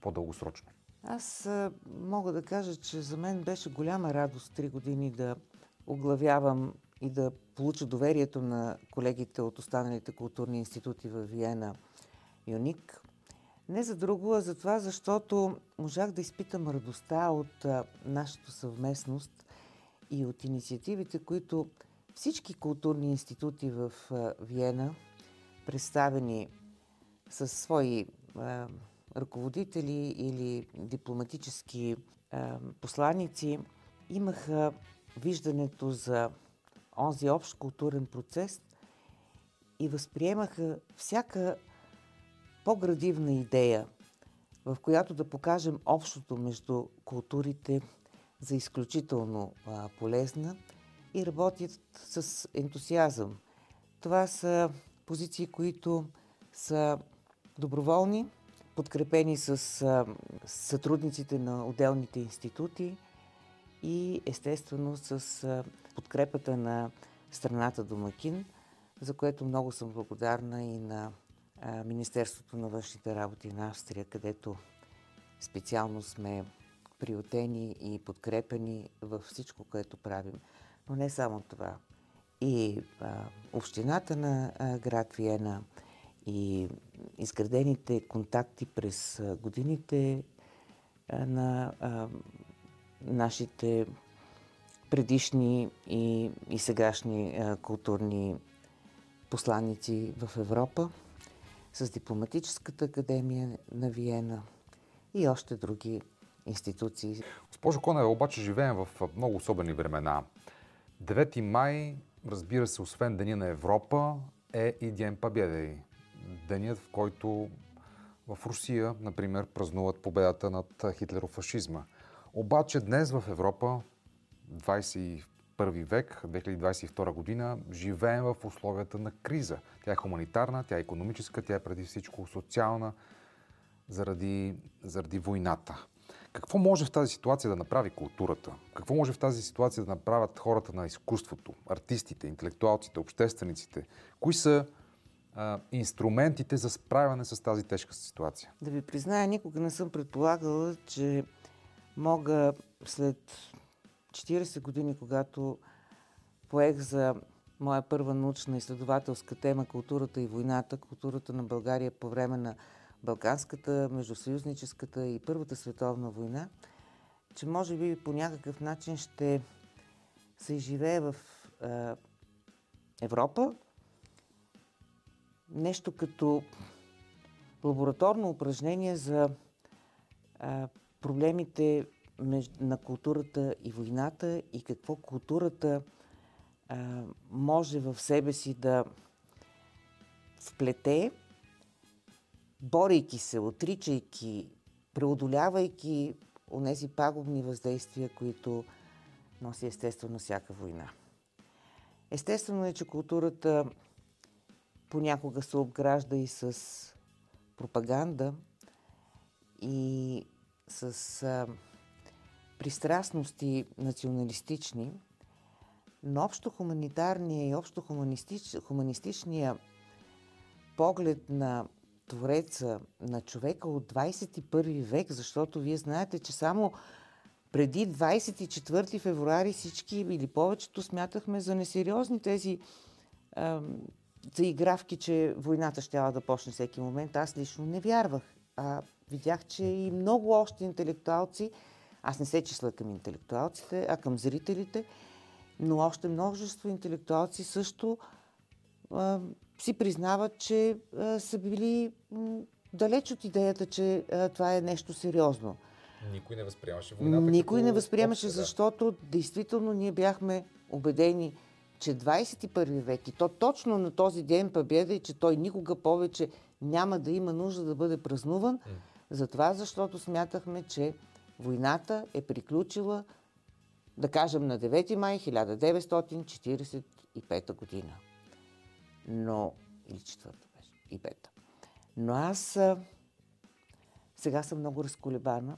по-дългосрочно. Аз мога да кажа, че за мен беше голяма радост три години да оглавявам и да получа доверието на колегите от останалите културни институти в Виена ЮНИК. Не за друго, а за това, защото можах да изпитам радостта от нашата съвместност и от инициативите, които всички културни институти в Виена, представени със свои а, ръководители или дипломатически а, посланици, имаха виждането за онзи общ културен процес и възприемаха всяка по-градивна идея, в която да покажем общото между културите за изключително а, полезна и работят с ентусиазъм. Това са позиции, които са доброволни, подкрепени с сътрудниците на отделните институти и естествено с подкрепата на страната Домакин, за което много съм благодарна и на Министерството на външните работи на Австрия, където специално сме приютени и подкрепени във всичко, което правим. Но не само това. И а, общината на а, град Виена, и изградените контакти през годините на нашите предишни и, и сегашни културни посланици в Европа, с Дипломатическата академия на Виена и още други институции. Госпожо Конева, обаче живеем в много особени времена. 9 май, разбира се, освен Деня на Европа, е и Ден Победы. Денят, в който в Русия, например, празнуват победата над хитлерофашизма. Обаче днес в Европа, 21 век, 2022 година, живеем в условията на криза. Тя е хуманитарна, тя е економическа, тя е преди всичко социална, заради, заради войната. Какво може в тази ситуация да направи културата? Какво може в тази ситуация да направят хората на изкуството, артистите, интелектуалците, обществениците? Кои са а, инструментите за справяне с тази тежка ситуация? Да ви призная, никога не съм предполагала, че мога след 40 години, когато поех за моя първа научна изследователска тема културата и войната, културата на България по време на Балканската, Междусъюзническата и Първата световна война, че може би по някакъв начин ще се изживее в е, Европа нещо като лабораторно упражнение за е, проблемите на културата и войната и какво културата а, може в себе си да вплете, борейки се, отричайки, преодолявайки онези пагубни въздействия, които носи естествено всяка война. Естествено е, че културата понякога се обгражда и с пропаганда и с а, пристрастности националистични, но общо хуманитарния и общо хуманистич, хуманистичния поглед на Твореца, на човека от 21 век, защото вие знаете, че само преди 24 февруари всички или повечето смятахме за несериозни тези заигравки, че войната ще да почне всеки момент. Аз лично не вярвах. А, видях, че и много още интелектуалци, аз не се числа към интелектуалците, а към зрителите, но още множество интелектуалци също а, си признават, че а, са били м, далеч от идеята, че а, това е нещо сериозно. Никой не възприемаше войната. Никой не възприемаше, обща, да. защото действително ние бяхме убедени, че 21 век и то точно на този ден победа и че той никога повече няма да има нужда да бъде празнуван, затова защото смятахме, че войната е приключила, да кажем, на 9 май 1945 година. Но, или четвърта беше, и пета. Но аз сега съм много разколебана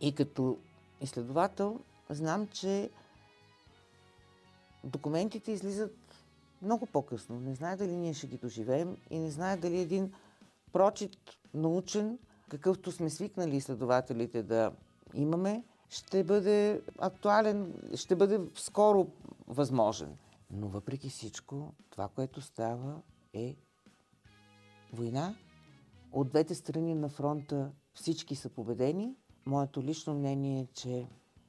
и като изследовател знам, че документите излизат много по-късно. Не знае дали ние ще ги доживеем и не знае дали един прочит научен, какъвто сме свикнали изследователите да имаме, ще бъде актуален, ще бъде скоро възможен. Но въпреки всичко, това, което става е война. От двете страни на фронта всички са победени. Моето лично мнение е, че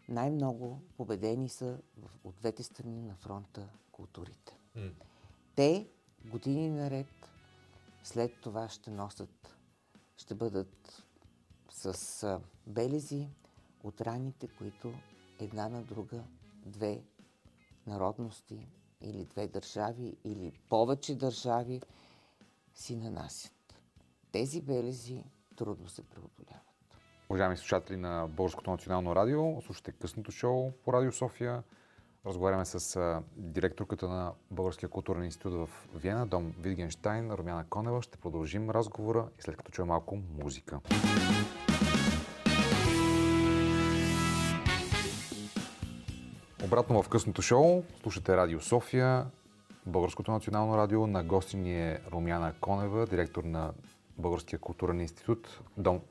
най-много победени са в, от двете страни на фронта културите. М. Те години наред след това ще носят, ще бъдат с а, белези от раните, които една на друга две народности или две държави или повече държави си нанасят. Тези белези трудно се преодоляват. Уважаеми слушатели на Българското национално радио, слушате късното шоу по Радио София. Разговаряме с директорката на Българския културен институт в Виена, дом Витгенштайн, Румяна Конева. Ще продължим разговора и след като чуем малко музика. Обратно в късното шоу слушате Радио София, Българското национално радио. На гости ни е Румяна Конева, директор на Българския културен институт, дом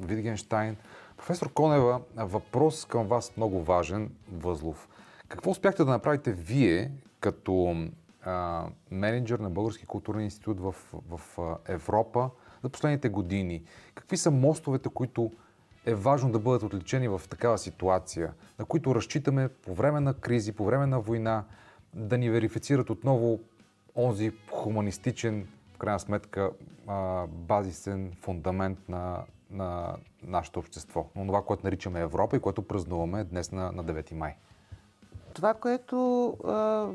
Витгенштайн. Професор Конева, въпрос към вас много важен, възлов. Какво успяхте да направите вие като а, менеджер на Български културен институт в, в а, Европа за последните години? Какви са мостовете, които е важно да бъдат отличени в такава ситуация, на които разчитаме по време на кризи, по време на война, да ни верифицират отново онзи хуманистичен, в крайна сметка, базисен фундамент на, на нашето общество. Но това, което наричаме Европа и което празнуваме днес на, на 9 май. Това, което а,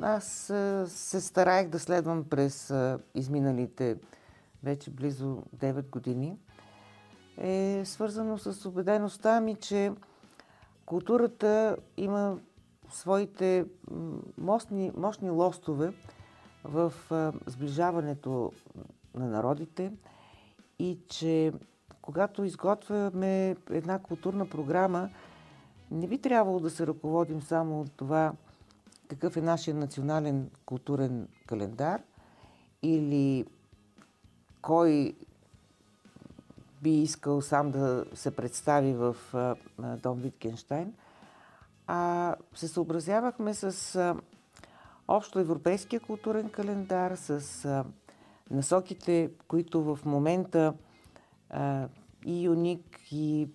аз а, се стараех да следвам през а, изминалите вече близо 9 години, е свързано с убедеността ми, че културата има своите мощни, мощни лостове в сближаването на народите и че когато изготвяме една културна програма, не би трябвало да се ръководим само от това какъв е нашия национален културен календар или кой би искал сам да се представи в Дом Виткенштайн, а се съобразявахме с общо европейския културен календар, с насоките, които в момента а, и ЮНИК, и,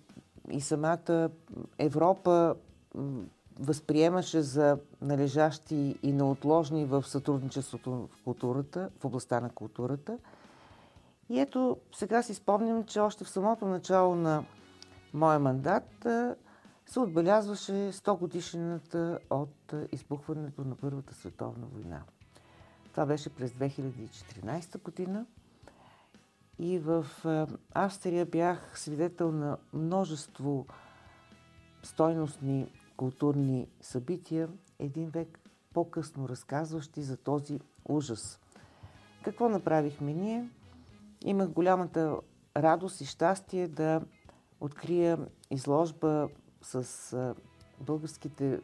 и самата Европа възприемаше за належащи и неотложни в сътрудничеството в културата, в областта на културата. И ето, сега си спомням, че още в самото начало на моя мандат се отбелязваше 100 годишнината от избухването на Първата световна война. Това беше през 2014 година и в Австрия бях свидетел на множество стойностни културни събития, един век по-късно разказващи за този ужас. Какво направихме ние? Имах голямата радост и щастие да открия изложба с българските,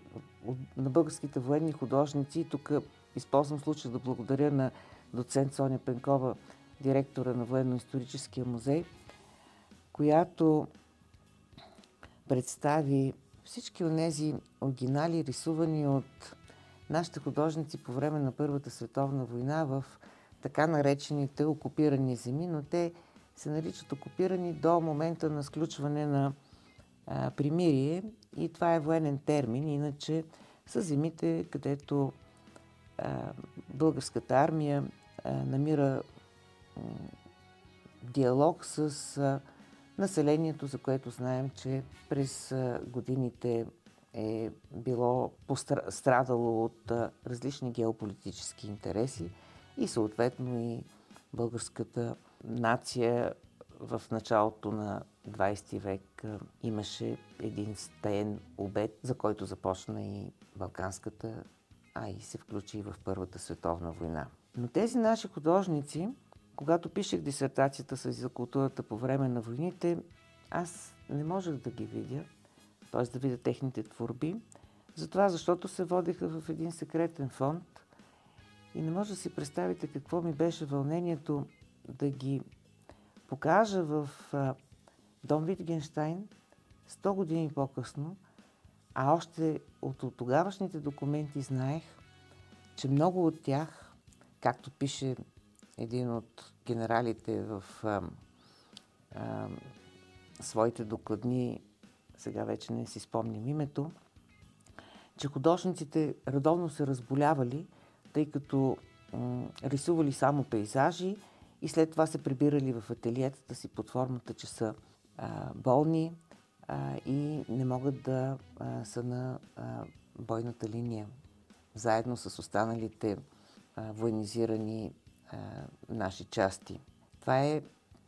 на българските военни художници. Тук използвам случая да благодаря на доцент Соня Пенкова, директора на Военно-историческия музей, която представи всички от тези оригинали, рисувани от нашите художници по време на Първата световна война в така наречените окупирани земи, но те се наричат окупирани до момента на сключване на а, примирие и това е военен термин, иначе са земите, където българската армия намира диалог с населението, за което знаем, че през годините е било страдало от различни геополитически интереси и съответно и българската нация в началото на 20 век имаше един стаен обед, за който започна и Балканската, а и се включи и в Първата световна война. Но тези наши художници, когато пишех дисертацията си за културата по време на войните, аз не можех да ги видя, т.е. да видя техните творби, затова защото се водеха в един секретен фонд и не може да си представите какво ми беше вълнението да ги покажа в Дом Витгенштайн 100 години по-късно, а още от, тогавашните документи знаех, че много от тях, както пише един от генералите в а, а, своите докладни, сега вече не си спомням името, че художниците редовно се разболявали, тъй като м- рисували само пейзажи и след това се прибирали в ателиетата си под формата, че са а, болни а, и не могат да а, са на а, бойната линия, заедно с останалите а, военизирани а, наши части. Това е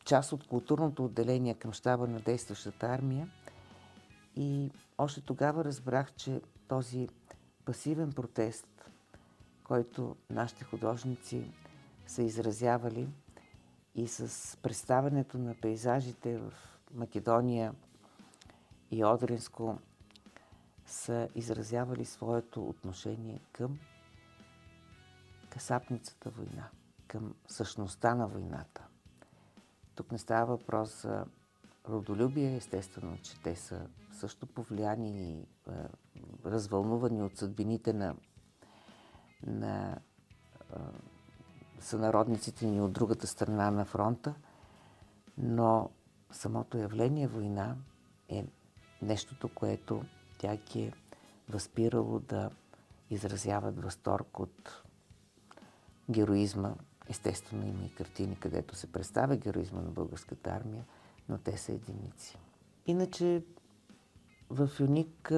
част от културното отделение към щаба на действащата армия и още тогава разбрах, че този пасивен протест, който нашите художници са изразявали и с представянето на пейзажите в Македония и Одринско са изразявали своето отношение към касапницата война, към същността на войната. Тук не става въпрос за родолюбие, естествено, че те са също повлияни и е, развълнувани от съдбините на, на е, сънародниците ни от другата страна на фронта, но самото явление война е нещото, което тя ги е възпирало да изразяват възторг от героизма. Естествено има и картини, където се представя героизма на българската армия, но те са единици. Иначе в Юник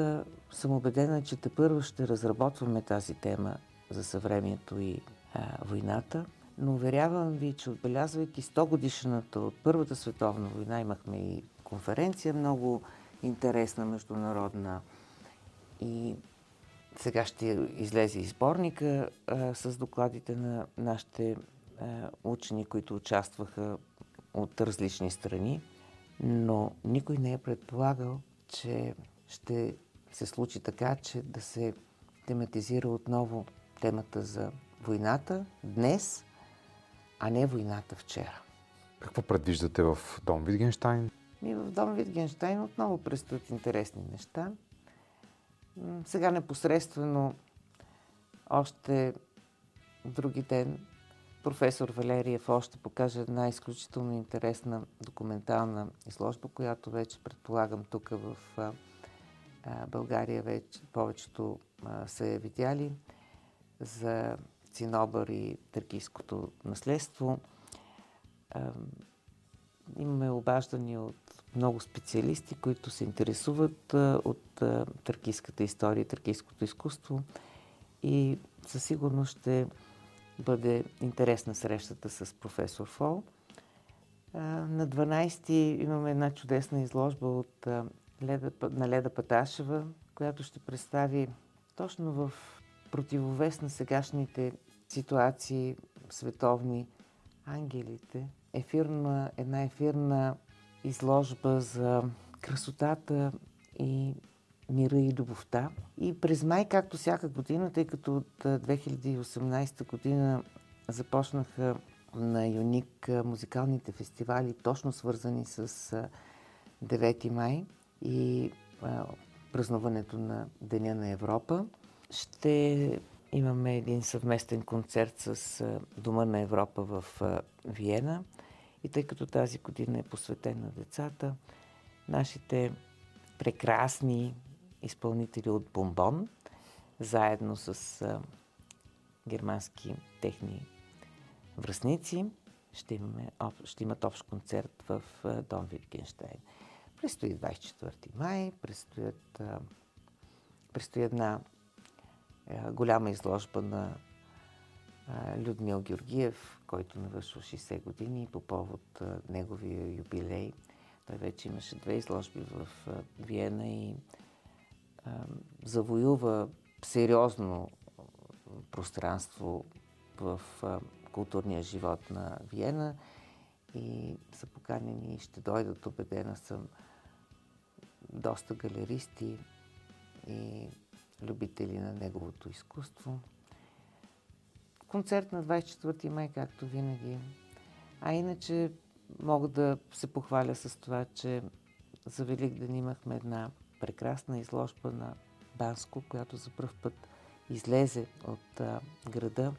съм убедена, че те първо ще разработваме тази тема за съвремието и а, войната, но уверявам ви, че отбелязвайки 100 годишната от Първата световна война, имахме и конференция много интересна, международна и сега ще излезе и сборника а, с докладите на нашите а, учени, които участваха от различни страни, но никой не е предполагал, че ще се случи така, че да се тематизира отново темата за войната днес, а не войната вчера. Какво предвиждате в Дом Витгенштайн? Ми в Дом Витгенштайн отново предстоят интересни неща. Сега непосредствено още други ден професор Валериев още покаже една изключително интересна документална изложба, която вече предполагам тук в България вече повечето са я видяли за Цинобър и търкийското наследство. Имаме обаждания от много специалисти, които се интересуват от а, тракийската история, тракийското изкуство и със сигурност ще бъде интересна срещата с професор Фол. На 12 имаме една чудесна изложба от Леда, на Леда Паташева, която ще представи точно в противовес на сегашните ситуации световни ангелите. Ефирна, една ефирна изложба за красотата и мира и любовта. И през май, както всяка година, тъй като от а, 2018 година започнаха на Юник музикалните фестивали, точно свързани с а, 9 май и празнуването на Деня на Европа. Ще имаме един съвместен концерт с Дома на Европа в Виена. И тъй като тази година е посветена на децата, нашите прекрасни изпълнители от Бомбон, заедно с а, германски техни връзници, ще, имаме, ще имат общ концерт в а, Дом Витгенштайн. Предстои 24 май, предстоят, предстои една а, голяма изложба на Людмил Георгиев, който навършва 60 години по повод неговия юбилей. Той вече имаше две изложби в Виена и завоюва сериозно пространство в културния живот на Виена и са поканени и ще дойдат, убедена съм, доста галеристи и любители на неговото изкуство. Концерт на 24 май, както винаги. А иначе мога да се похваля с това, че за Великден имахме една прекрасна изложба на Банско, която за първ път излезе от а, града.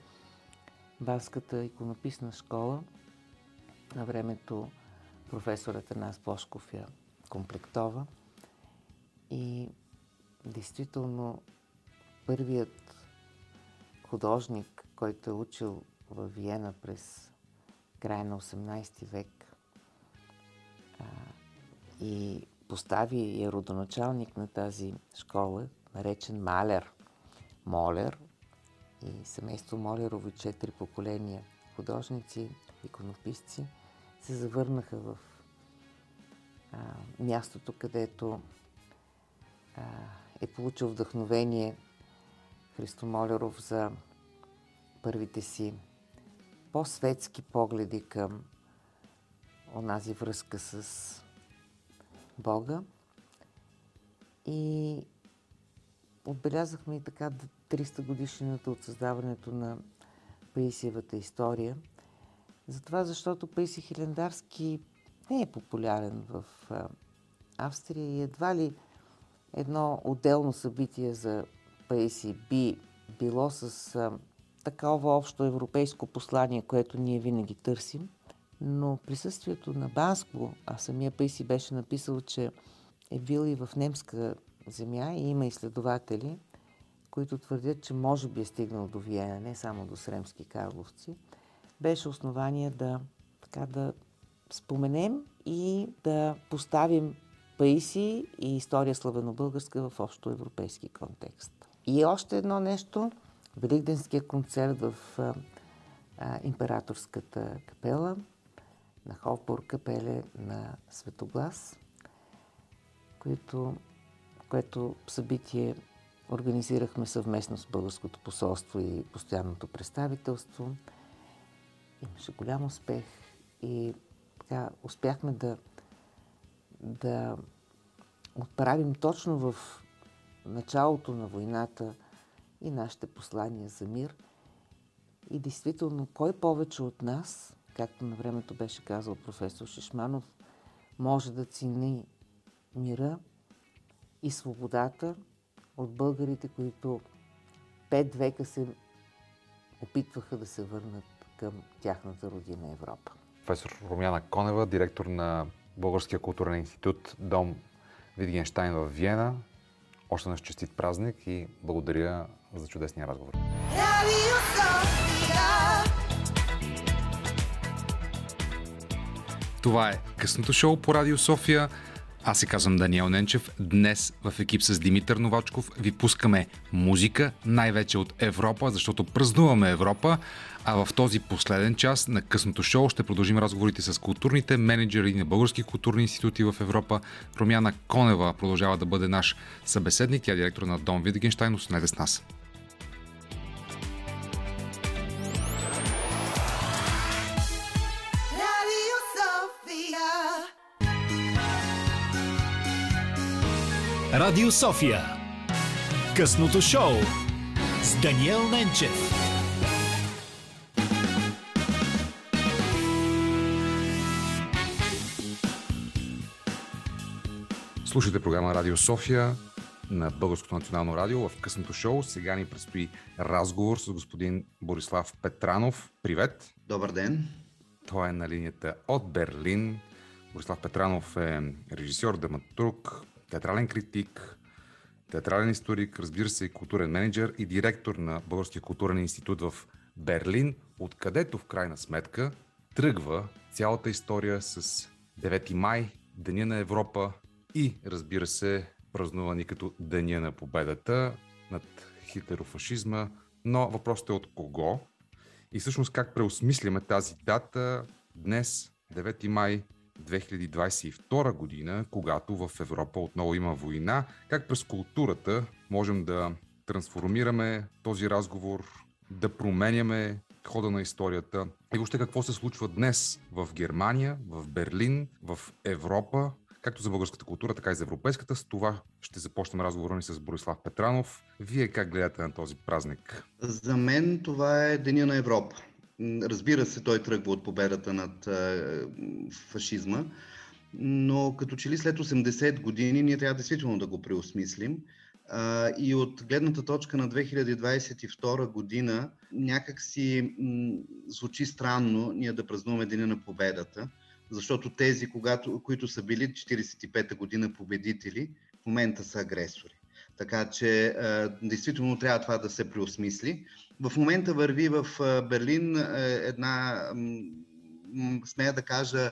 Банската иконописна школа. На времето професорът Анас Бошков я комплектова. И действително първият художник, който е учил в Виена през края на 18 век а, и постави и е родоначалник на тази школа, наречен Малер. Молер и семейство Молерови четири поколения художници, иконописци се завърнаха в а, мястото, където а, е получил вдъхновение Христо Молеров за първите си по-светски погледи към онази връзка с Бога. И отбелязахме и така 300 годишнината от създаването на Паисиевата история. Затова, защото Паиси Хилендарски не е популярен в Австрия и едва ли едно отделно събитие за Паиси би било с такова общо европейско послание, което ние винаги търсим. Но присъствието на Банско, а самия Паиси беше написал, че е бил и в немска земя и има изследователи, които твърдят, че може би е стигнал до Виена, не само до Сремски Карловци, беше основание да, така, да споменем и да поставим Паиси и история славено-българска в общо европейски контекст. И още едно нещо. Великденския концерт в а, а, Императорската капела на Хофбург капеле на Светоглас, което, което събитие организирахме съвместно с Българското посолство и постоянното представителство. Имаше голям успех и така успяхме да, да отправим точно в началото на войната и нашите послания за мир. И действително, кой повече от нас, както на времето беше казал професор Шишманов, може да цени мира и свободата от българите, които пет века се опитваха да се върнат към тяхната родина Европа. Професор Румяна Конева, директор на Българския културен институт Дом Витгенштайн в Виена. Още наш честит празник и благодаря за чудесния разговор. Това е късното шоу по Радио София. Аз се казвам Даниел Ненчев. Днес в екип с Димитър Новачков ви пускаме музика, най-вече от Европа, защото празнуваме Европа. А в този последен час на късното шоу ще продължим разговорите с културните менеджери на български културни институти в Европа. Промяна Конева продължава да бъде наш събеседник. Тя е директор на Дом Видегенштайн. Останете с нас. Радио София. Късното шоу с Даниел Ненчев. Слушайте програма Радио София на Българското национално радио в късното шоу. Сега ни предстои разговор с господин Борислав Петранов. Привет! Добър ден! Той е на линията от Берлин. Борислав Петранов е режисьор, драматург, театрален критик, театрален историк, разбира се културен менеджер и директор на Българския културен институт в Берлин, откъдето в крайна сметка тръгва цялата история с 9 май, Деня на Европа и разбира се празнувани като Деня на победата над хитлерофашизма, но въпросът е от кого и всъщност как преосмисляме тази дата. Днес, 9 май 2022 година, когато в Европа отново има война, как през културата можем да трансформираме този разговор, да променяме хода на историята и въобще какво се случва днес в Германия, в Берлин, в Европа, както за българската култура, така и за европейската. С това ще започнем разговора ни с Борислав Петранов. Вие как гледате на този празник? За мен това е Деня на Европа. Разбира се, той тръгва от победата над фашизма, но като че ли след 80 години ние трябва действително да го преосмислим. И от гледната точка на 2022 година някак си звучи странно ние да празнуваме Деня на победата, защото тези, когато, които са били 45-та година победители, в момента са агресори. Така че действително трябва това да се преосмисли. В момента върви в Берлин една, смея да кажа,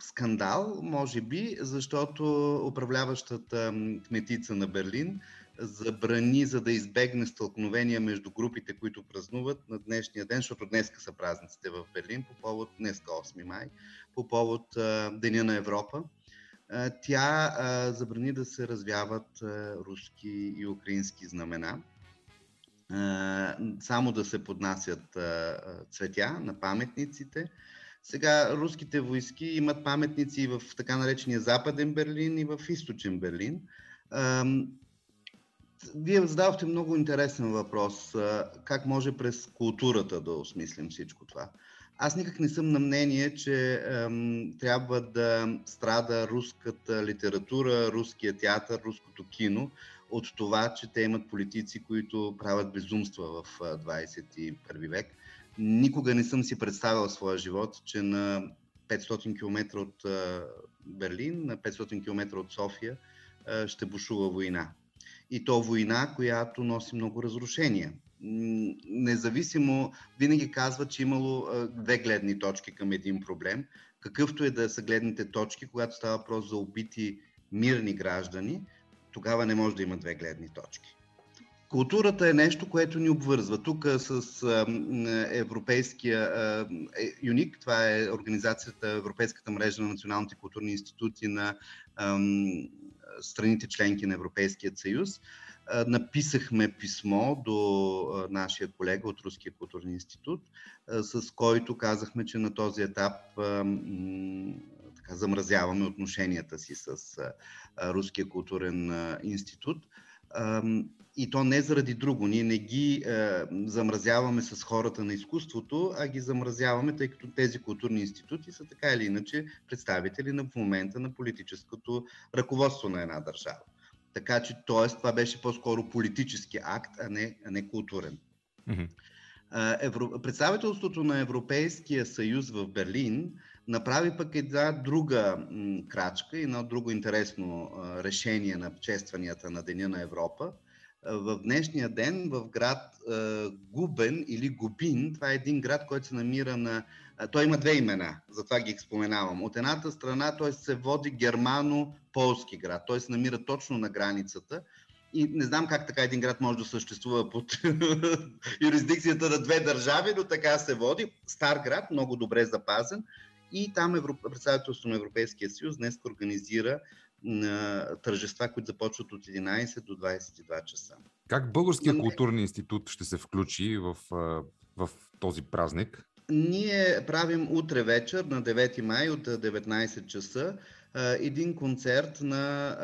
скандал, може би, защото управляващата кметица на Берлин забрани, за да избегне стълкновения между групите, които празнуват на днешния ден, защото днеска са празниците в Берлин, по повод, днеска 8 май, по повод Деня на Европа. Тя забрани да се развяват руски и украински знамена, само да се поднасят цветя на паметниците. Сега руските войски имат паметници в така наречения Западен Берлин и в Източен Берлин. Вие задавахте много интересен въпрос. Как може през културата да осмислим всичко това? Аз никак не съм на мнение, че ем, трябва да страда руската литература, руския театър, руското кино от това, че те имат политици, които правят безумства в а, 21 век. Никога не съм си представил в своя живот, че на 500 км от Берлин, на 500 км от София ще бушува война. И то война, която носи много разрушения. Независимо, винаги казва, че имало две гледни точки към един проблем. Какъвто е да са гледните точки, когато става въпрос за убити мирни граждани, тогава не може да има две гледни точки. Културата е нещо, което ни обвързва. Тук с Европейския е, ЮНИК, това е организацията, Европейската мрежа на националните културни институти на страните членки на Европейския съюз. Написахме писмо до нашия колега от Руския културен институт, с който казахме, че на този етап така, замразяваме отношенията си с Руския културен институт. И то не заради друго. Ние не ги замразяваме с хората на изкуството, а ги замразяваме, тъй като тези културни институти са така или иначе представители на в момента на политическото ръководство на една държава. Така че, т.е. това беше по-скоро политически акт, а не, а не културен. А, Евро... Представителството на Европейския съюз в Берлин направи пък една друга крачка и едно друго интересно решение на честванията на Деня на Европа. В днешния ден в град Губен или Губин, това е един град, който се намира на... Той има две имена, затова ги споменавам. От едната страна той се води германо-полски град. Той се намира точно на границата. И не знам как така един град може да съществува под юрисдикцията на две държави, но така се води. Стар град, много добре запазен. И там Европ... представителството на Европейския съюз днес организира на тържества, които започват от 11 до 22 часа. Как Българския културен институт ще се включи в, в този празник? Ние правим утре вечер на 9 май от а, 19 часа един концерт на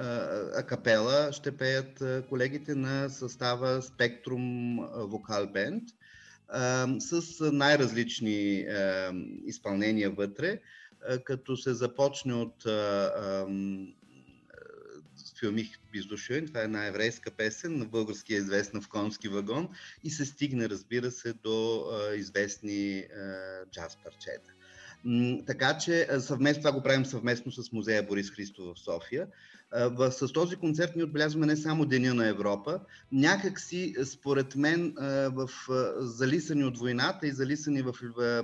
акапела. Ще пеят колегите на състава Спектрум Вокал Бенд с най-различни изпълнения вътре, като се започне от Филмих Биздушуен, това е една еврейска песен, на български е известна в конски вагон и се стигне, разбира се, до а, известни а, джаз парчета. Така че съвместно, това го правим съвместно с музея Борис Христов в София. С този концерт ние отбелязваме не само Деня на Европа, някак си, според мен, в залисани от войната и залисани в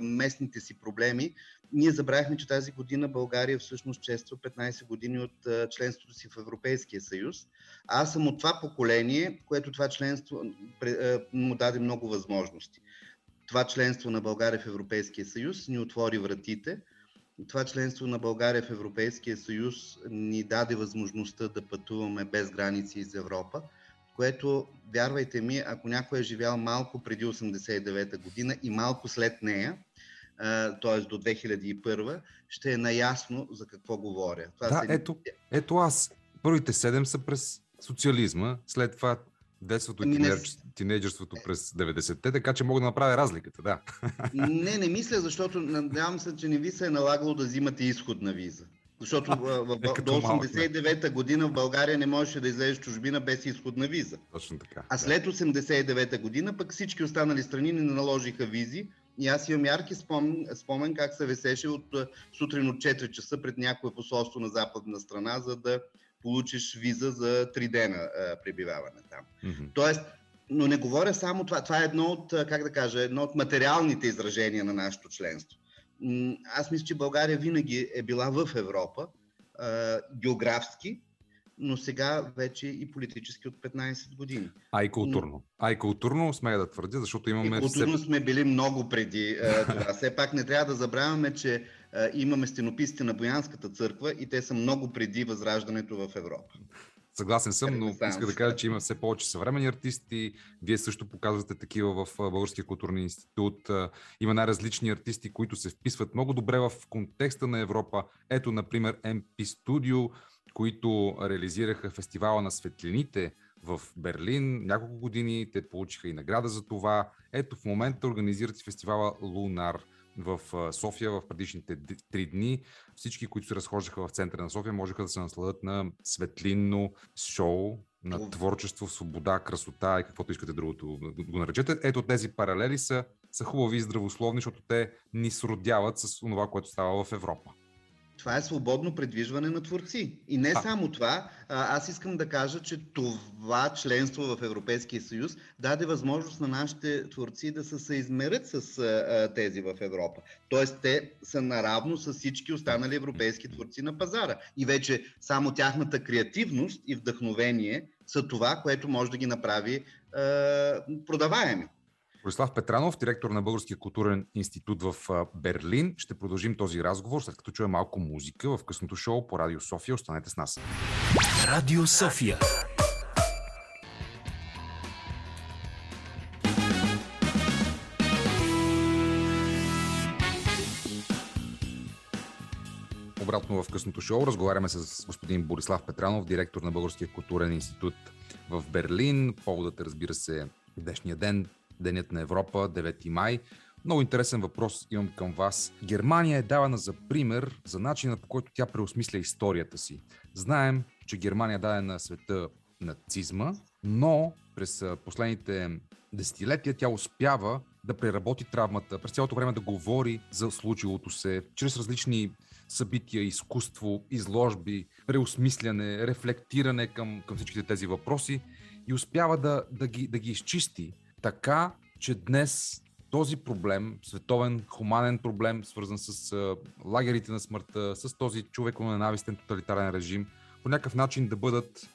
местните си проблеми, ние забравихме, че тази година България всъщност чества 15 години от членството си в Европейския съюз. Аз съм от това поколение, което това членство му даде много възможности. Това членство на България в Европейския съюз ни отвори вратите. Това членство на България в Европейския съюз ни даде възможността да пътуваме без граници из Европа, което, вярвайте ми, ако някой е живял малко преди 89-та година и малко след нея, т.е. до 2001, ще е наясно за какво говоря. Това Да, са- ето, ето аз. Първите седем са през социализма, след това детството и Ами не тинейдж- тинейджерството през 90-те, така че мога да направя разликата, да. Не, не мисля, защото надявам се, че не ви се е налагало да взимате изходна виза. Защото в, в, е до малък, не. 89-та година в България не можеше да излезеш чужбина без изходна виза. Точно така. А след 89-та година пък всички останали страни ни наложиха визи и аз имам ярки спомен, спомен как се весеше от сутрин от 4 часа пред някое посолство на западна страна, за да получиш виза за 3 дена а, пребиваване там. Мгм. Тоест, но не говоря само това. Това е едно от, как да кажа, едно от материалните изражения на нашето членство. Аз мисля, че България винаги е била в Европа, а, географски, но сега вече и политически от 15 години. А и културно. А и културно смея да твърдя, защото И имаме културно сме били много преди а, това. Все пак не трябва да забравяме, че а, имаме стенописите на Боянската църква и те са много преди възраждането в Европа. Съгласен съм, но иска да кажа, че има все повече съвремени артисти. Вие също показвате такива в а, Българския културен институт. Има най-различни артисти, които се вписват много добре в контекста на Европа. Ето, например, MP Studio, които реализираха фестивала на светлините в Берлин няколко години. Те получиха и награда за това. Ето, в момента организират фестивала Лунар в София в предишните три дни. Всички, които се разхождаха в центъра на София, можеха да се насладят на светлинно шоу, на творчество, свобода, красота и каквото искате другото го наречете. Ето тези паралели са, са хубави и здравословни, защото те ни сродяват с това, което става в Европа. Това е свободно предвижване на творци. И не А. само това, а, аз искам да кажа, че това членство в Европейския съюз даде възможност на нашите творци да се съизмерят с тези в Европа. Тоест, те са наравно с всички останали европейски творци на пазара. И вече само тяхната креативност и вдъхновение са това, което може да ги направи а, продаваеми. Борислав Петранов, директор на Българския културен институт в Берлин. Ще продължим този разговор, след като чуем малко музика в късното шоу по Радио София. Останете с нас. Радио София. Обратно в късното шоу разговаряме с господин Борислав Петранов, директор на Българския културен институт в Берлин. Поводът е, разбира се, днешния ден, Денят на Европа, 9 май. Много интересен въпрос имам към вас. Германия е давана за пример за начина по който тя преосмисля историята си. Знаем, че Германия даде на света нацизма, но през последните десетилетия тя успява да преработи травмата, през цялото време да говори за случилото се, чрез различни събития, изкуство, изложби, преосмисляне, рефлектиране към, към всичките тези въпроси. и успява да, да, ги, да ги изчисти така, че днес този проблем, световен хуманен проблем, свързан с лагерите на смъртта, с този човеко-ненавистен тоталитарен режим, по някакъв начин да бъдат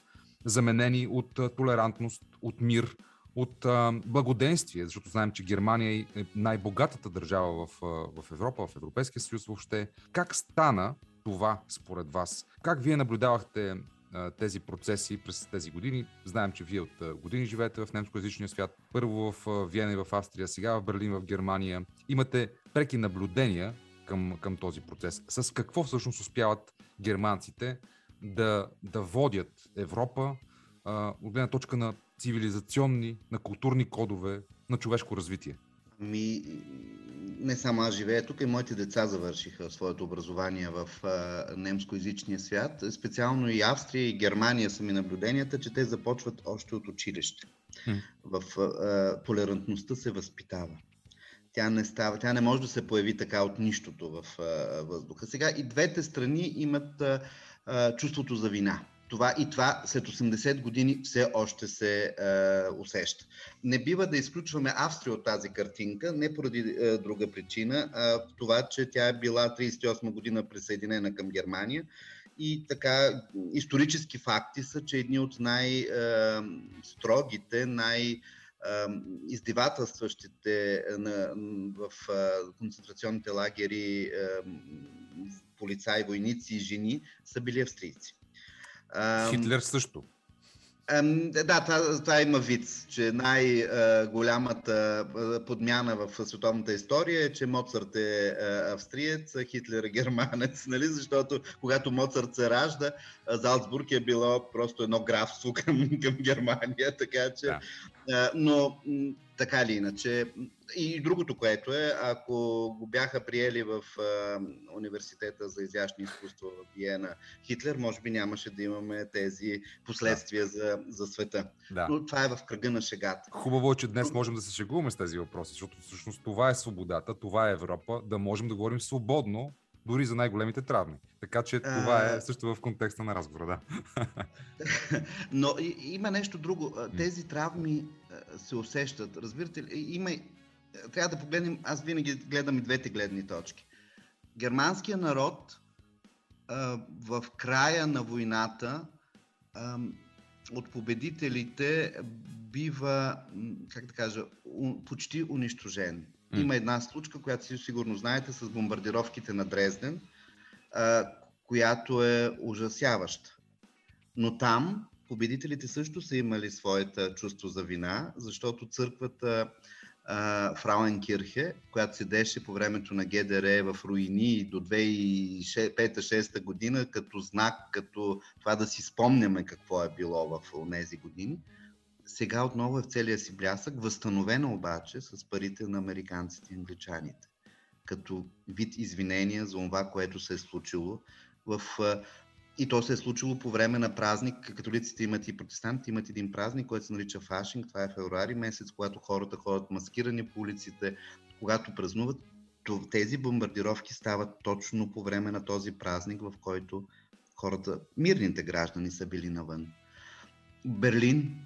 заменени от толерантност, от мир, от благоденствие, защото знаем, че Германия е най-богатата държава в, в Европа, в Европейския съюз въобще. Как стана това според вас? Как вие наблюдавахте тези процеси през тези години? Знаем, че вие от години живеете в немскоязичния свят. Първо в Виена и в Австрия, сега в Берлин, в Германия. Имате преки наблюдения към, към този процес. С какво всъщност успяват германците да, да водят Европа от гледна точка на цивилизационни, на културни кодове, на човешко развитие? Ми, не само аз живея тук, и моите деца завършиха своето образование в немскоязичния свят. Специално и Австрия и Германия са ми наблюденията, че те започват още от училище. М. В а, толерантността се възпитава. Тя не, става, тя не може да се появи така от нищото в а, въздуха. Сега и двете страни имат а, чувството за вина. Това и това след 80 години все още се е, усеща. Не бива да изключваме Австрия от тази картинка, не поради е, друга причина, а в това, че тя е била 38 година присъединена към Германия и така исторически факти са, че едни от най-строгите, най- ам, издевателстващите на, в концентрационните лагери полицаи, войници и жени са били австрийци. Ам, Хитлер също. Ам, да, това, това има вид, че най-голямата подмяна в световната история е, че Моцарт е австриец, а Хитлер е германец, нали? защото когато Моцарт се ражда, Залцбург е било просто едно графство към, към Германия, така че... Да. Но така или иначе, и другото, което е, ако го бяха приели в а, университета за изящни изкуства в Виена Хитлер, може би нямаше да имаме тези последствия за, за света. Да. Но това е в кръга на шегата. Хубаво е, че днес можем да се шегуваме с тези въпроси, защото всъщност това е свободата, това е Европа, да можем да говорим свободно, дори за най-големите травми. Така че това е също в контекста на разговора, да. Но има нещо друго. Тези травми се усещат. Разбирате ли? Има, трябва да погледнем, аз винаги гледам и двете гледни точки. Германския народ в края на войната от победителите бива, как да кажа, почти унищожен. Има една случка, която си сигурно знаете, с бомбардировките на Дрезден, а, която е ужасяваща. Но там победителите също са имали своята чувство за вина, защото църквата Фрауенкирхе, която седеше по времето на ГДР в руини до 2005-2006 година, като знак, като това да си спомняме какво е било в тези години, сега отново е в целия си блясък, възстановена обаче с парите на американците и англичаните, като вид извинения за това, което се е случило в и то се е случило по време на празник. Католиците имат и протестантите имат един празник, който се нарича Фашинг. Това е февруари месец, когато хората ходят маскирани по улиците, когато празнуват. Тези бомбардировки стават точно по време на този празник, в който хората, мирните граждани са били навън. Берлин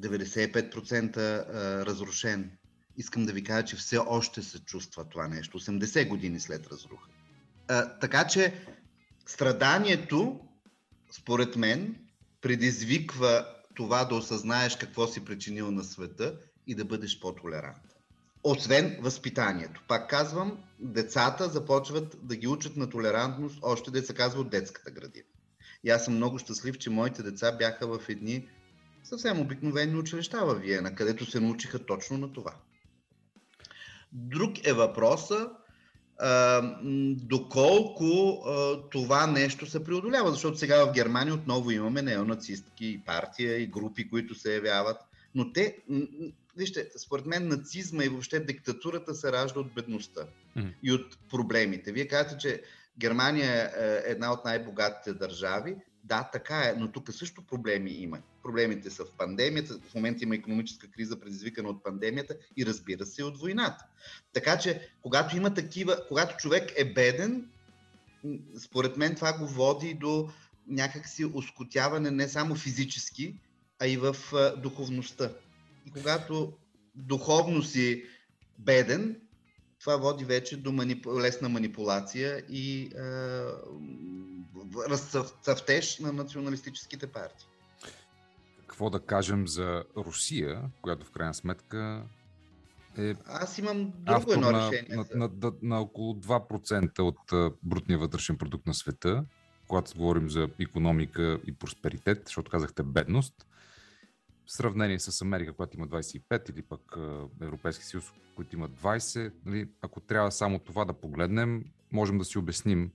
95% а, разрушен. Искам да ви кажа, че все още се чувства това нещо. 80 години след разруха. Така че страданието, според мен, предизвиква това да осъзнаеш какво си причинил на света и да бъдеш по-толерантен. Освен възпитанието. Пак казвам, децата започват да ги учат на толерантност, още се казва от детската градина. И аз съм много щастлив, че моите деца бяха в едни съвсем обикновени училища в Виена, където се научиха точно на това. Друг е въпроса а, доколко а, това нещо се преодолява, защото сега в Германия отново имаме неонацистки партия и групи, които се явяват, но те, вижте, според мен нацизма и въобще диктатурата се ражда от бедността Мгм. и от проблемите. Вие казвате, че Германия е една от най-богатите държави. Да, така е, но тук също проблеми има. Проблемите са в пандемията, в момента има економическа криза, предизвикана от пандемията и разбира се от войната. Така че, когато има такива, когато човек е беден, според мен това го води до някакси оскотяване не само физически, а и в духовността. И когато духовно си беден, това води вече до манипу... лесна манипулация и в- разцъфтеж на националистическите партии. Какво да кажем за Русия, която в крайна сметка е Аз имам друго едно решение. на, на, на, на около 2% от брутния вътрешен продукт на света, когато говорим за економика и просперитет, защото казахте бедност. В сравнение с Америка, която има 25, или пък Европейски съюз, които имат 20, нали, ако трябва само това да погледнем, можем да си обясним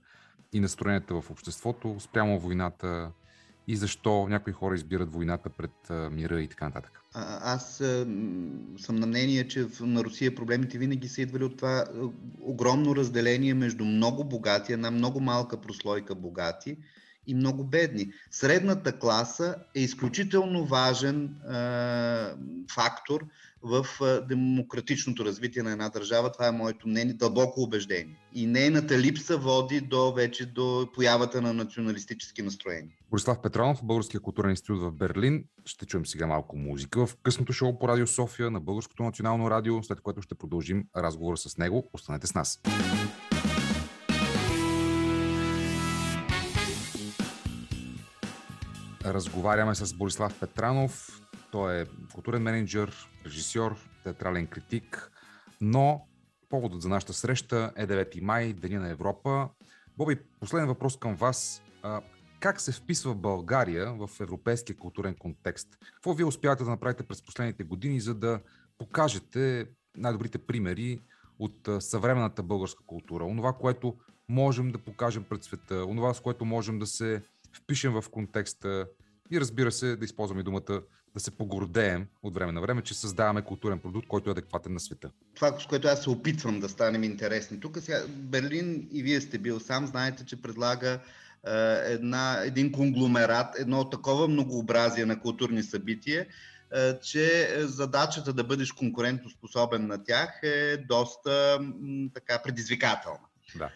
и настроенията в обществото спрямо войната и защо някои хора избират войната пред мира и така нататък. А, аз а, съм на мнение, че в, на Русия проблемите винаги са идвали от това огромно разделение между много богати, една много малка прослойка богати и много бедни. Средната класа е изключително важен а, фактор в а, демократичното развитие на една държава. Това е моето мнение, дълбоко убеждение. И нейната липса води до вече до появата на националистически настроения. Борислав Петронов, Българския културен институт в Берлин. Ще чуем сега малко музика в късното шоу по Радио София на Българското национално радио, след което ще продължим разговора с него. Останете с нас. Разговаряме с Борислав Петранов. Той е културен менеджер, режисьор, театрален критик, но поводът за нашата среща е 9 май, Деня на Европа. Боби, последен въпрос към вас. Как се вписва България в европейския културен контекст? Какво вие успявате да направите през последните години, за да покажете най-добрите примери от съвременната българска култура? Онова, което можем да покажем пред света, онова, с което можем да се впишем в контекста и разбира се, да използваме думата да се погордеем от време на време, че създаваме културен продукт, който е адекватен на света. това, с което аз се опитвам да станем интересни. Тук сега Берлин и вие сте бил сам, знаете, че предлага е, една, един конгломерат, едно такова многообразие на културни събития, е, че задачата да бъдеш конкурентоспособен на тях е доста м, така предизвикателна. Да.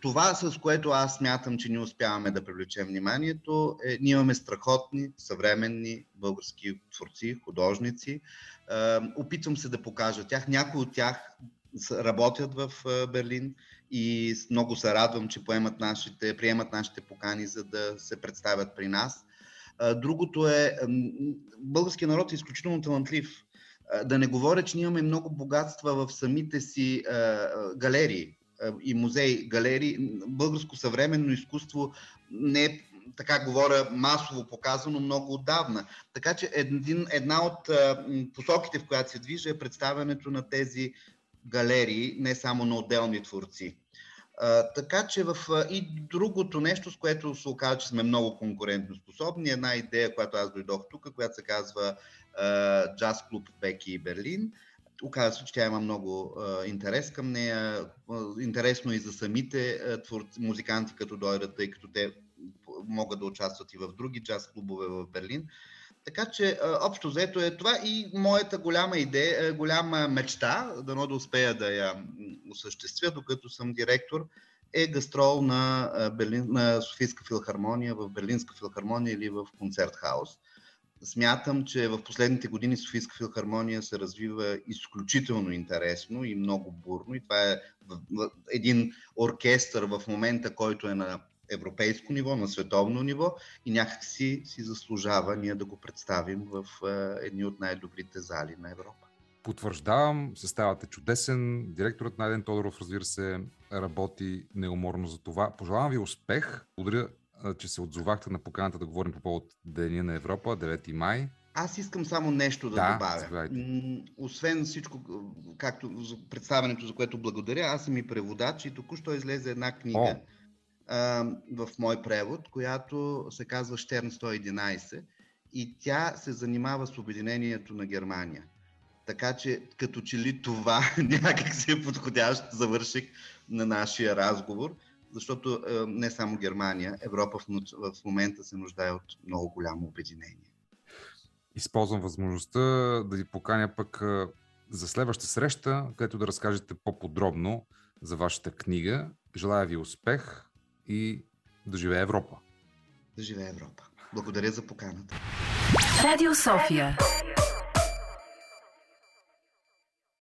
Това, с което аз смятам, че ние успяваме да привлечем вниманието, е, ние имаме страхотни, съвременни български творци, художници. Е, опитвам се да покажа тях. Някои от тях работят в е, Берлин и много се радвам, че поемат нашите, приемат нашите покани, за да се представят при нас. Е, Другото е, българският народ е изключително талантлив. Да не говоря, че ние имаме много богатства в самите си галерии и музеи, галерии. Българско съвременно изкуство не е, така говоря, масово показано много отдавна. Така че един, една от а, посоките, в която се движи, е представянето на тези галерии, не само на отделни творци. А, така че в а, и другото нещо, с което се оказа, че сме много конкурентно способни, една идея, която аз дойдох тук, която се казва а, Джаз клуб Беки и Берлин. Оказва се, че тя има много интерес към нея. Интересно и за самите творци, музиканти, като дойдат, тъй като те могат да участват и в други джаз клубове в Берлин. Така че общо взето е това и моята голяма идея, е, голяма мечта, дано да успея да я осъществя, докато съм директор, е гастрол на, Берлин, на Софийска филхармония, в Берлинска филхармония или в концерт хаус. Смятам, че в последните години Софийска филхармония се развива изключително интересно и много бурно. И това е един оркестър в момента, който е на европейско ниво, на световно ниво и някак си, заслужава ние да го представим в е, едни от най-добрите зали на Европа. Потвърждавам, съставът е чудесен. Директорът Найден Тодоров, разбира се, работи неуморно за това. Пожелавам ви успех. Благодаря, че се отзовахте на поканата да говорим по повод Деня на Европа, 9 май. Аз искам само нещо да, Да, добавя. заповядайте. Освен всичко, както за представенето, за което благодаря, аз съм и преводач и току-що излезе една книга О. а, в мой превод, която се казва Штерн 111 и тя се занимава с обединението на Германия. Така че, като че ли това някак си е подходящ завършик на нашия разговор, защото е, не само Германия, Европа в, в момента се нуждае от много голямо обединение. Използвам възможността да ви поканя пък а, за следваща среща, където да разкажете по-подробно за вашата книга. Желая ви успех и да живее Европа! Да живее Европа! Благодаря за поканата. Радио София.